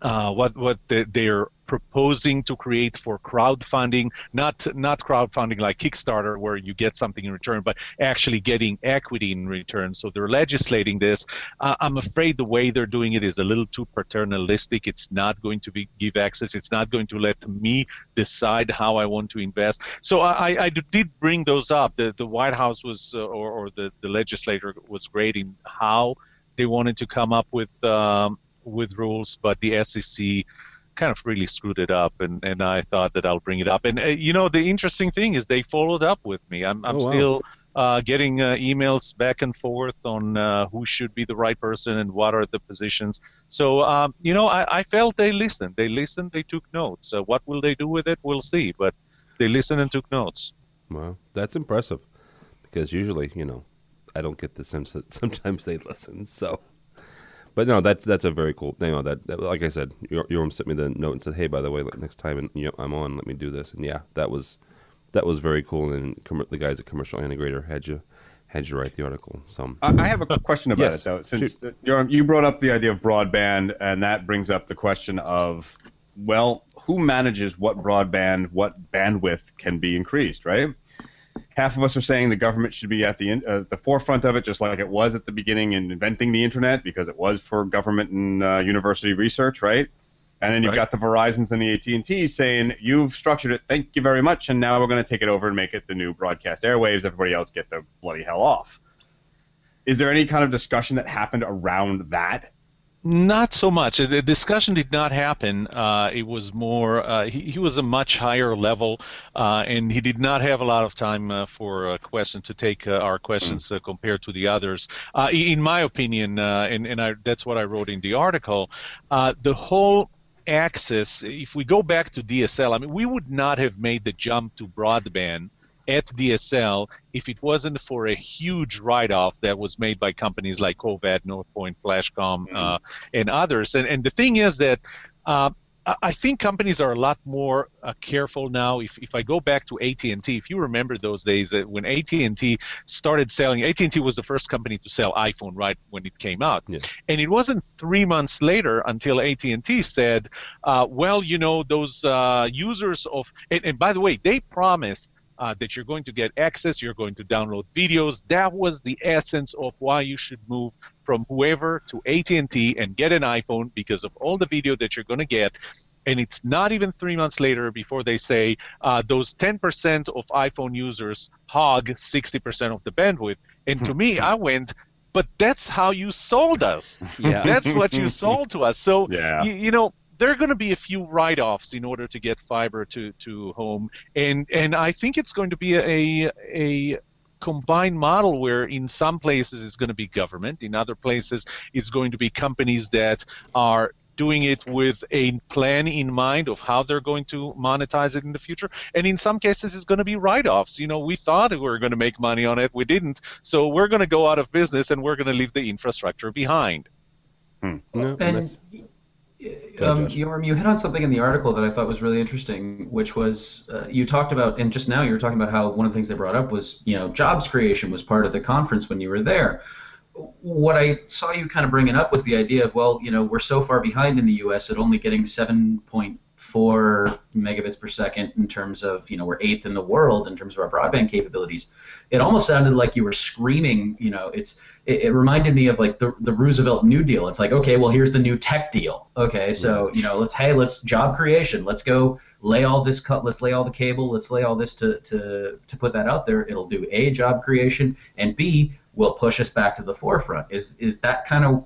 uh, what what they're proposing to create for crowdfunding, not not crowdfunding like Kickstarter where you get something in return, but actually getting equity in return. So they're legislating this. Uh, I'm afraid the way they're doing it is a little too paternalistic. It's not going to be give access. It's not going to let me decide how I want to invest. So I, I did bring those up. The the White House was uh, or, or the the legislator was great in how they wanted to come up with um, with rules, but the SEC kind of really screwed it up, and, and I thought that I'll bring it up. And uh, you know, the interesting thing is they followed up with me. I'm I'm oh, wow. still uh, getting uh, emails back and forth on uh, who should be the right person and what are the positions. So um, you know, I, I, felt they listened. They listened. They took notes. Uh, what will they do with it? We'll see. But they listened and took notes. Wow, that's impressive. Because usually, you know, I don't get the sense that sometimes they listen. So but no, that's that's a very cool. You know, that, that like I said, Yoram sent me the note and said, "Hey, by the way, like, next time and, you know, I'm on, let me do this." And yeah, that was that was very cool. And com- the guys at Commercial Integrator had you had you write the article. So I have a question about yes, it though. Since uh, Yoram, you brought up the idea of broadband, and that brings up the question of, well, who manages what broadband, what bandwidth can be increased, right? Half of us are saying the government should be at the uh, the forefront of it, just like it was at the beginning in inventing the internet, because it was for government and uh, university research, right? And then you've right. got the Verizons and the AT and T saying you've structured it, thank you very much, and now we're going to take it over and make it the new broadcast airwaves. Everybody else get the bloody hell off. Is there any kind of discussion that happened around that? Not so much. The discussion did not happen. Uh, it was more, uh, he, he, was a much higher level, uh, and he did not have a lot of time uh, for a question to take uh, our questions uh, compared to the others. in my opinion, and, and I, that's what I wrote in the article, the whole access, if we go back to DSL, I mean, we would not have made the jump to broadband at DSL if it wasn't for a huge write-off that was made by companies like Covad, Northpoint, Flashcom, mm-hmm. uh, and others. And, and the thing is that uh, I think companies are a lot more uh, careful now. If, if I go back to AT&T, if you remember those days that when AT&T started selling, AT&T was the first company to sell iPhone right when it came out, and it wasn't three months later until AT&T said, uh, "Well, you know, those uh, users of," and, and by the way, they promised uh, that you're going to get access, you're going to download videos. That was the essence of why you should move from whoever to AT&T and get an iPhone because of all the video that you're going to get. And it's not even three months later before they say uh, those 10% of iPhone users hog 60% of the bandwidth. And to me, I went, but that's how you sold us. Yeah. That's what you sold to us. So, yeah. you, you know, there are going to be a few write-offs in order to get fiber to, to home, and and I think it's going to be a a combined model where in some places it's going to be government, in other places it's going to be companies that are doing it with a plan in mind of how they're going to monetize it in the future. And in some cases, it's going to be write offs. You know, we thought we were going to make money on it, we didn't. So we're going to go out of business and we're going to leave the infrastructure behind. Hmm. No, and um, you hit on something in the article that I thought was really interesting, which was uh, you talked about, and just now you were talking about how one of the things they brought up was, you know, jobs creation was part of the conference when you were there. what I saw you kind of bringing up was the idea of, well, you know, we're so far behind in the U.S. at only getting 7.4 megabits per second in terms of, you know, we're eighth in the world in terms of our broadband capabilities. It almost sounded like you were screaming, you know, it's, it, it reminded me of like the, the Roosevelt New Deal. It's like, okay, well, here's the new tech deal. Okay, so, you know, let's, hey, let's job creation. Let's go lay all this cut, let's lay all the cable, let's lay all this to, to, to put that out there. It'll do A, job creation, and B, will push us back to the forefront. Is is that kind of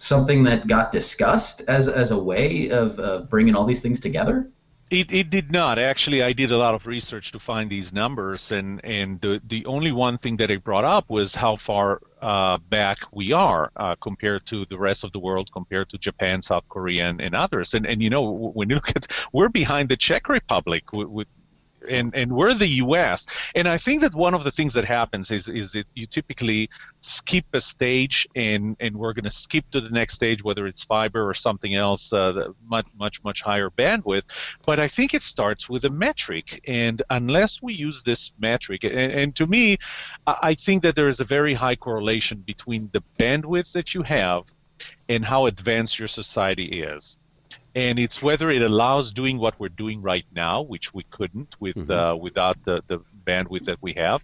something that got discussed as as a way of, bringing all these things together? It, it did not actually. I did a lot of research to find these numbers, and and the the only one thing that it brought up was how far uh, back we are uh, compared to the rest of the world, compared to Japan, South Korea, and, and others. And and you know when you look at, we're behind the Czech Republic with, with and and we're the U.S. And I think that one of the things that happens is is that you typically skip a stage, and and we're going to skip to the next stage, whether it's fiber or something else, uh, much much much higher bandwidth. But I think it starts with a metric, and unless we use this metric, and, and to me, I think that there is a very high correlation between the bandwidth that you have and how advanced your society is and it's whether it allows doing what we're doing right now, which we couldn't with mm-hmm. uh, without the, the bandwidth that we have,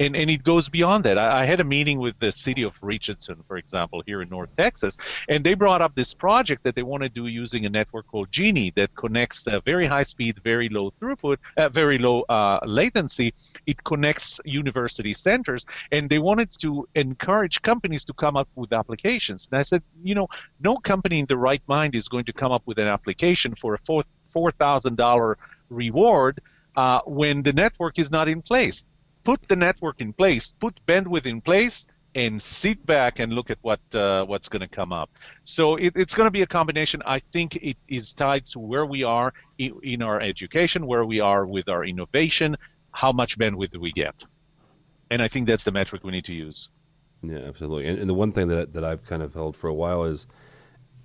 and and it goes beyond that. I, I, had a meeting with the city of Richardson, for example, here in North Texas, and they brought up this project that they want to do using a network called GENI that connects uh, very high speed, very low throughput, uh, very low uh, latency. It connects university centers, and they wanted to encourage companies to come up with applications. And I said, you know, no company in the right mind is going to come up with an application for a four four thousand dollar reward uh, when the network is not in place put the network in place, put bandwidth in place, and sit back and look at what uh, what's going to come up. So it, it's going to be a combination. I think it is tied to where we are in, in, our education, where we are with our innovation, how much bandwidth we get, and I think that's the metric we need to use. Yeah, absolutely. And, and the one thing that that I've kind of held for a while is.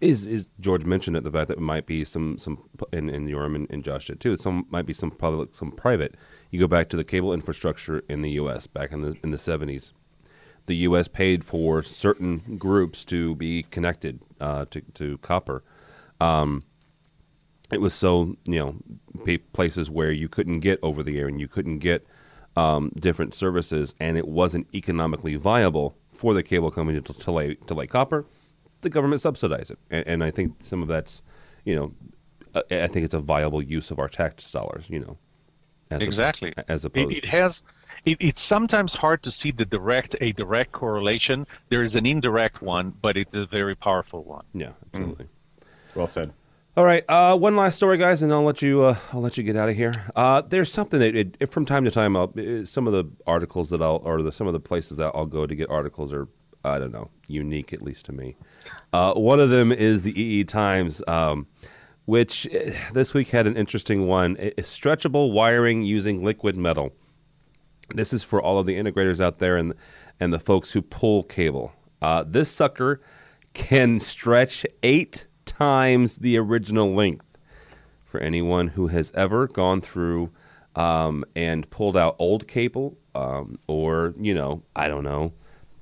Is, is George mentioned it the fact that it might be some some and, and Yoram and, and Josh did too. Some might be some public, some private you go back to the cable infrastructure in the U.S. back in the in the 70s. The U.S. paid for certain groups to be connected uh, to to copper. Um, it was so you know places where you couldn't get over the air and you couldn't get um, different services, and it wasn't economically viable for the cable company to, to lay to lay copper. The government subsidized it, and, and I think some of that's you know I think it's a viable use of our tax dollars. You know. As exactly. A, as opposed, it, it has. It, it's sometimes hard to see the direct a direct correlation. There is an indirect one, but it's a very powerful one. Yeah, absolutely. Mm. Well said. All right, uh, one last story, guys, and I'll let you. Uh, I'll let you get out of here. Uh, there's something that, it, from time to time, I'll, some of the articles that I'll, or the, some of the places that I'll go to get articles are, I don't know, unique at least to me. Uh, one of them is the EE Times. Um, which eh, this week had an interesting one stretchable wiring using liquid metal. This is for all of the integrators out there and, and the folks who pull cable. Uh, this sucker can stretch eight times the original length. For anyone who has ever gone through um, and pulled out old cable, um, or, you know, I don't know,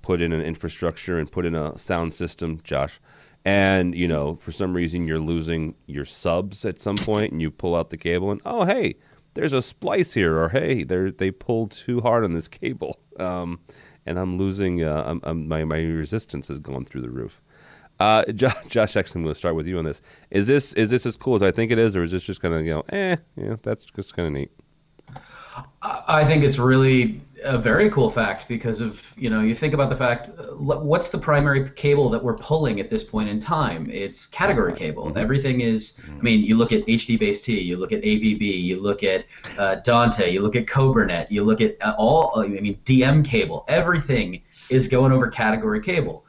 put in an infrastructure and put in a sound system, Josh, and you know for some reason you're losing your subs at some point and you pull out the cable and oh hey there's a splice here or hey they they pulled too hard on this cable um, and i'm losing uh, I'm, I'm, my, my resistance has gone through the roof uh, Josh, Josh, actually, I'm going to start with you on this. Is this is this as cool as I think it is, or is this just kind of you know, eh, yeah, that's just kind of neat? I think it's really a very cool fact because of you know you think about the fact uh, what's the primary cable that we're pulling at this point in time? It's category cable. Mm-hmm. everything is i mean you look at hd base t you look at avb you look at uh, dante you look at cobranet you look at uh, all uh, i mean dm cable. Everything is going over category cable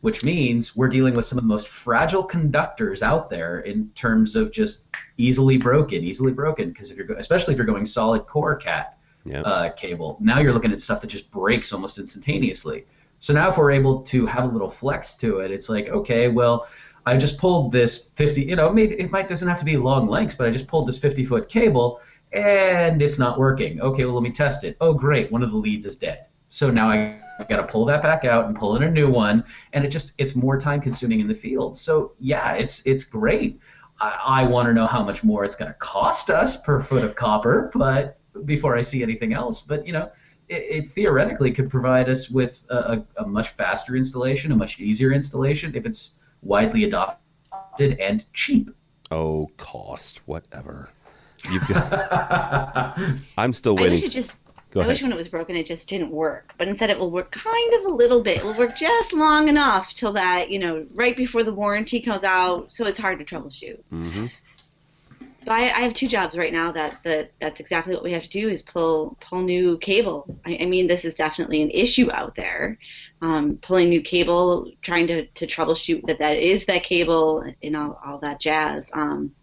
which means we're dealing with some of the most fragile conductors out there in terms of just easily broken easily broken because if you're especially if you're going solid core cat yep. uh, cable. Now you're looking at stuff that just breaks almost instantaneously. So now if we're able to have a little flex to it, it's like, okay, well, I just pulled this 50, you know, maybe it might doesn't have to be long lengths, but I just pulled this 50 foot cable and it's not working. Okay, well, let me test it. Oh, great, one of the leads is dead. So now I got to pull that back out and pull in a new one, and it just it's more time consuming in the field. So yeah, it's it's great. I, I want to know how much more it's going to cost us per foot of copper, but before I see anything else, but you know. It, it theoretically could provide us with a, a, a much faster installation, a much easier installation if it's widely adopted and cheap. Oh, cost, whatever. You've got. I'm still waiting. I wish it just. Go I ahead. wish when it was broken it just didn't work, but instead it will work kind of a little bit. It will work just long enough till that you know right before the warranty comes out, so it's hard to troubleshoot. Mm-hmm. I, I have two jobs right now that, that that's exactly what we have to do is pull pull new cable. I, I mean, this is definitely an issue out there. Um, pulling new cable, trying to, to troubleshoot that that is that cable and all, all that jazz. Um,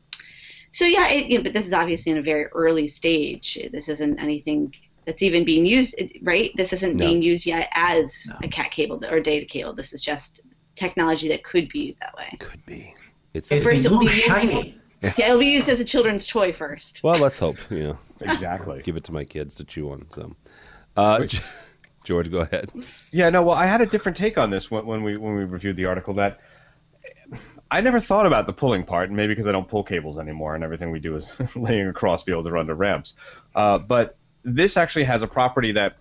so yeah, it, you know, but this is obviously in a very early stage. This isn't anything that's even being used, right? This isn't no. being used yet as no. a cat cable or data cable. This is just technology that could be used that way. Could be. It's, it's first it'll be shiny. Yeah. yeah. it'll be used as a children's toy first. Well, let's hope. You know, exactly. Give it to my kids to chew on. So, uh, George, go ahead. Yeah, no. Well, I had a different take on this when, when we when we reviewed the article. That I never thought about the pulling part, and maybe because I don't pull cables anymore, and everything we do is laying across fields or under ramps. Uh, but this actually has a property that,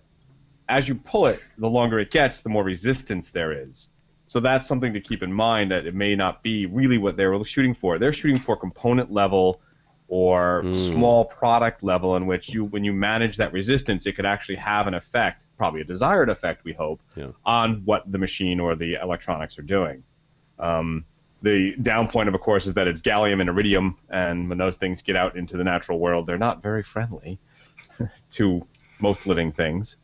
as you pull it, the longer it gets, the more resistance there is. So that's something to keep in mind that it may not be really what they were shooting for. They're shooting for component level or mm. small product level in which you, when you manage that resistance, it could actually have an effect, probably a desired effect, we hope, yeah. on what the machine or the electronics are doing. Um, the down point, of course, is that it's gallium and iridium, and when those things get out into the natural world, they're not very friendly to most living things.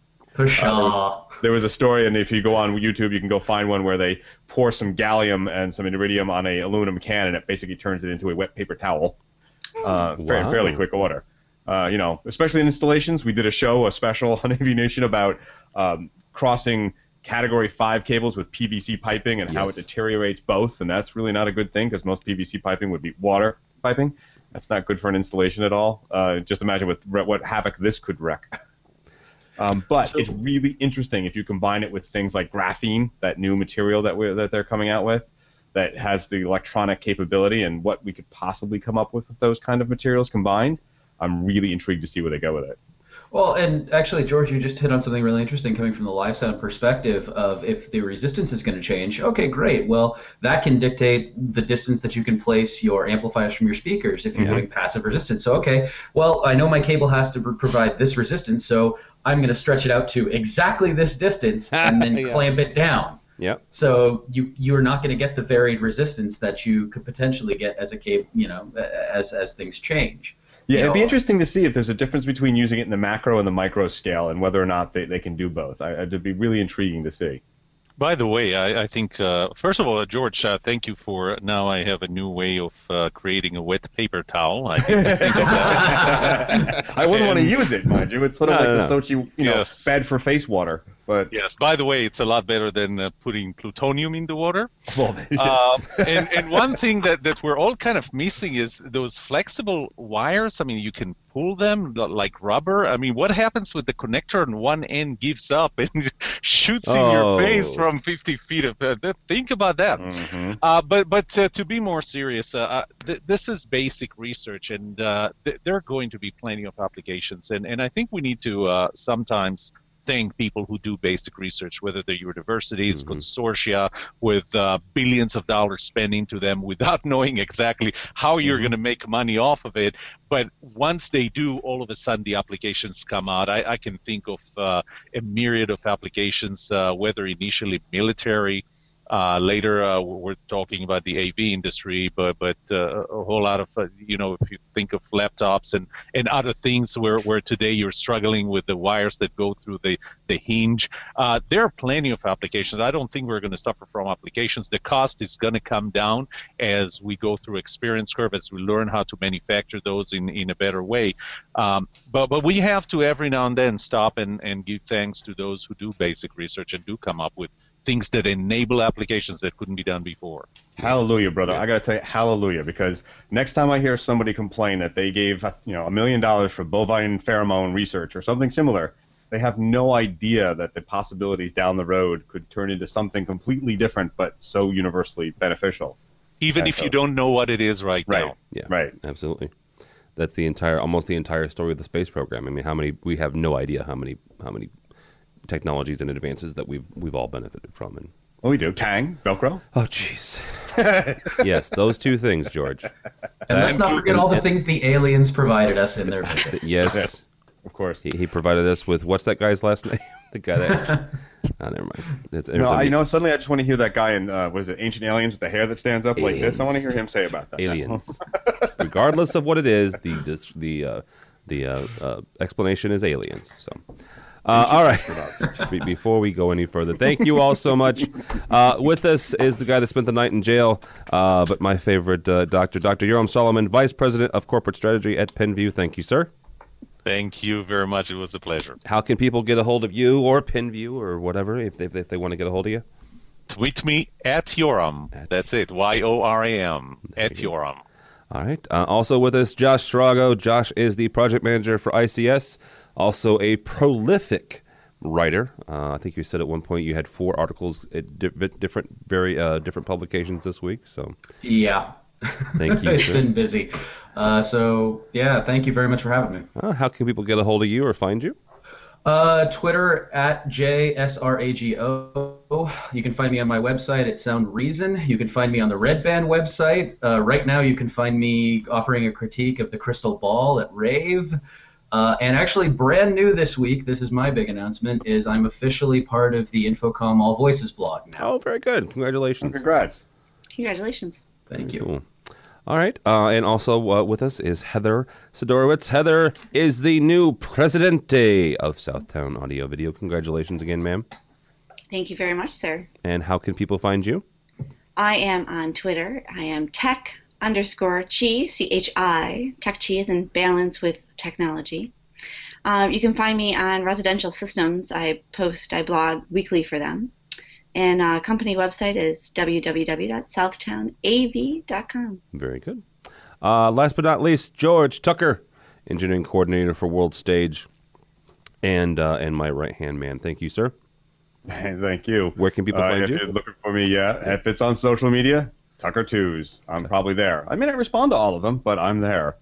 Uh, there was a story, and if you go on YouTube, you can go find one where they pour some gallium and some iridium on a aluminum can, and it basically turns it into a wet paper towel. Uh, wow. fairly quick order. Uh, you know, especially in installations, we did a show, a special on AV Nation about um, crossing category 5 cables with PVC piping and yes. how it deteriorates both, and that's really not a good thing because most PVC piping would be water piping. That's not good for an installation at all. Uh, just imagine with what havoc this could wreak. Um, but so, it's really interesting if you combine it with things like graphene, that new material that we that they're coming out with, that has the electronic capability, and what we could possibly come up with with those kind of materials combined. I'm really intrigued to see where they go with it. Well, and actually, George, you just hit on something really interesting coming from the live sound perspective of if the resistance is going to change. Okay, great. Well, that can dictate the distance that you can place your amplifiers from your speakers if you're doing passive resistance. So, okay, well, I know my cable has to provide this resistance, so I'm going to stretch it out to exactly this distance and then yeah. clamp it down. Yep. So you you're not going to get the varied resistance that you could potentially get as a cable, you know, as as things change. Yeah, it'd know, be interesting to see if there's a difference between using it in the macro and the micro scale, and whether or not they, they can do both. I, it'd be really intriguing to see. By the way, I, I think uh, first of all, George, uh, thank you for now. I have a new way of uh, creating a wet paper towel. I, I wouldn't and, want to use it, mind you. It's sort of no, like no, the. Sochi, you know, yes. bad for face water. But yes, by the way, it's a lot better than uh, putting plutonium in the water. Well, yes. um, and, and one thing that, that we're all kind of missing is those flexible wires. I mean, you can pull them like rubber. I mean, what happens with the connector and one end gives up and shoots oh. in your oh. face from 50 feet? Of, uh, think about that. Mm-hmm. Uh, but but uh, to be more serious, uh, uh, th- this is basic research, and uh, th- there are going to be plenty of applications. And, and I think we need to sometimes thank people who do basic research, whether they're universities, mm-hmm. consortia with uh, billions of dollars spent into them without knowing exactly how you're mm-hmm. going to make money off of it. But once they do, all of a sudden the applications come out. I, I can think of uh, a myriad of applications, uh, whether initially military, uh, later, uh, we're talking about the AV industry, but but uh, a whole lot of uh, you know, if you think of laptops and, and other things where, where today you're struggling with the wires that go through the the hinge, uh, there are plenty of applications. I don't think we're going to suffer from applications. The cost is going to come down as we go through experience curve, as we learn how to manufacture those in, in a better way. Um, but but we have to every now and then stop and, and give thanks to those who do basic research and do come up with things that enable applications that couldn't be done before. Hallelujah, brother! Yeah. I gotta tell you, hallelujah, because next time I hear somebody complain that they gave you know a million dollars for bovine pheromone research or something similar, they have no idea that the possibilities down the road could turn into something completely different, but so universally beneficial. Even And if so- you don't know what it is right, Right. now. Yeah, Right. Absolutely. That's the entire, almost the entire story of the space program. I mean, how many? We have no idea how many, how many technologies and advances that we've we've all benefited from. And Well, we do. Tang, Velcro. oh, jeez. yes, those two things, George. And let's not forget all the and- things the aliens provided us in their visit. Yes, Of course. he, he provided us with what's that guy's last name? the guy that. oh, never mind. It's, No, I you know. Suddenly, I just want to hear that guy in uh, what is it, Ancient Aliens, with the hair that stands up like this. I want to hear him say about that. aliens. Regardless of what it is, the the uh, the uh, uh, explanation is aliens. So. Uh, all right. Before we go any further, thank you all so much. Uh, with us is the guy that spent the night in jail, uh, but my favorite uh, doctor, Dr. Yoram Solomon, Vice President of Corporate Strategy at Penveu. Thank you, sir. Thank you very much. It was a pleasure. How can people get a hold of you or Penveu or whatever if they, if they want to get a hold of you? Tweet me at Yoram. That's it. Y O R A M. At Yoram. All right. Uh, also with us, Josh Srago. Josh is the project manager for ICS, also a prolific writer. Uh, I think you said at one point you had four articles at di- different, very uh, different publications this week. So Yeah. thank you. it's sir. been busy. Uh, so, yeah, thank you very much for having me. Uh, how can people get a hold of you or find you? Uh, Twitter at JSRAGO. You can find me on my website at Sound Reason. You can find me on the Red Band website. Uh, right now, you can find me offering a critique of the Crystal Ball at Rave. Uh, and actually, brand new this week, this is my big announcement, is I'm officially part of the InfoComm All Voices blog now. Oh, very good. Congratulations. Congrats. Congratulations. Thank you. Cool. All right. Uh, and also uh, with us is Heather Sidorowicz. Heather is the new presidente of Southtown Audio Video. Congratulations again, ma'am. Thank you very much, sir. And how can people find you? I am on Twitter. I am tech underscore chi, C H I. Tech chi is in balance with technology. Um, you can find me on residential systems. I post, I blog weekly for them. And uh, company website is www.southtownav.com. Very good. Uh, last but not least, George Tucker, engineering coordinator for World Stage, and uh, and my right hand man. Thank you, sir. Thank you. Where can people Uh, find if you? you're looking for me, yeah. If it's on social media, Tucker Twos. I'm probably there. I may not respond to all of them, but I'm there.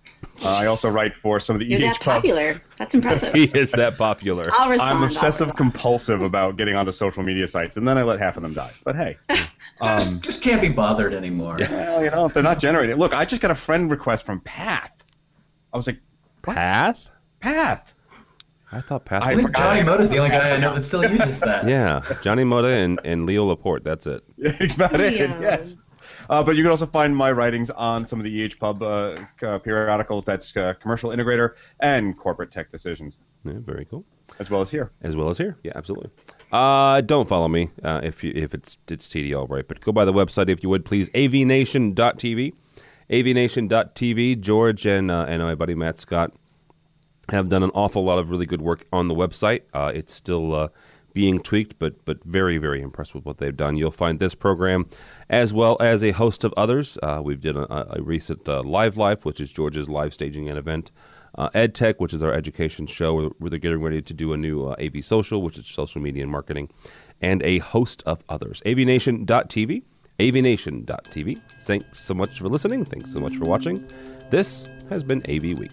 Uh, I also write for some of the You're EH that pubs. popular. That's impressive. He is that popular. I'll respond. I'm I'll obsessive compulsive about getting onto social media sites, and then I let half of them die. But hey, um, Just, just can't be bothered anymore. well, you know, if they're not generating. Look, I just got a friend request from Path. I was like, Path? Path. I thought Path. I I was- think Johnny Moda's the only guy I know that still uses that. yeah, Johnny Moda and, and Leo Laporte. That's it. That's about it. Yes. Uh, but you can also find my writings on some of the EH Pub uh, uh, periodicals. That's uh, Commercial Integrator and Corporate Tech Decisions, Yeah, very cool. as well as here. As well as here. Yeah, absolutely. Uh, don't follow me uh, if you, if it's it's TD all right, but go by the website if you would please. avnation.tv, avnation.tv. George and uh, and my buddy Matt Scott have done an awful lot of really good work on the website. Uh, it's still uh, being tweaked, but but very very impressed with what they've done. You'll find this program, as well as a host of others. Uh, we've did a, a recent uh, Live Life, which is George's live staging an event. Uh, EdTech, which is our education show, where they're getting ready to do a new uh, AV Social, which is social media and marketing, and a host of others. AVNation.tv, AVNation.tv. Thanks so much for listening. Thanks so much for watching. This has been AV Week.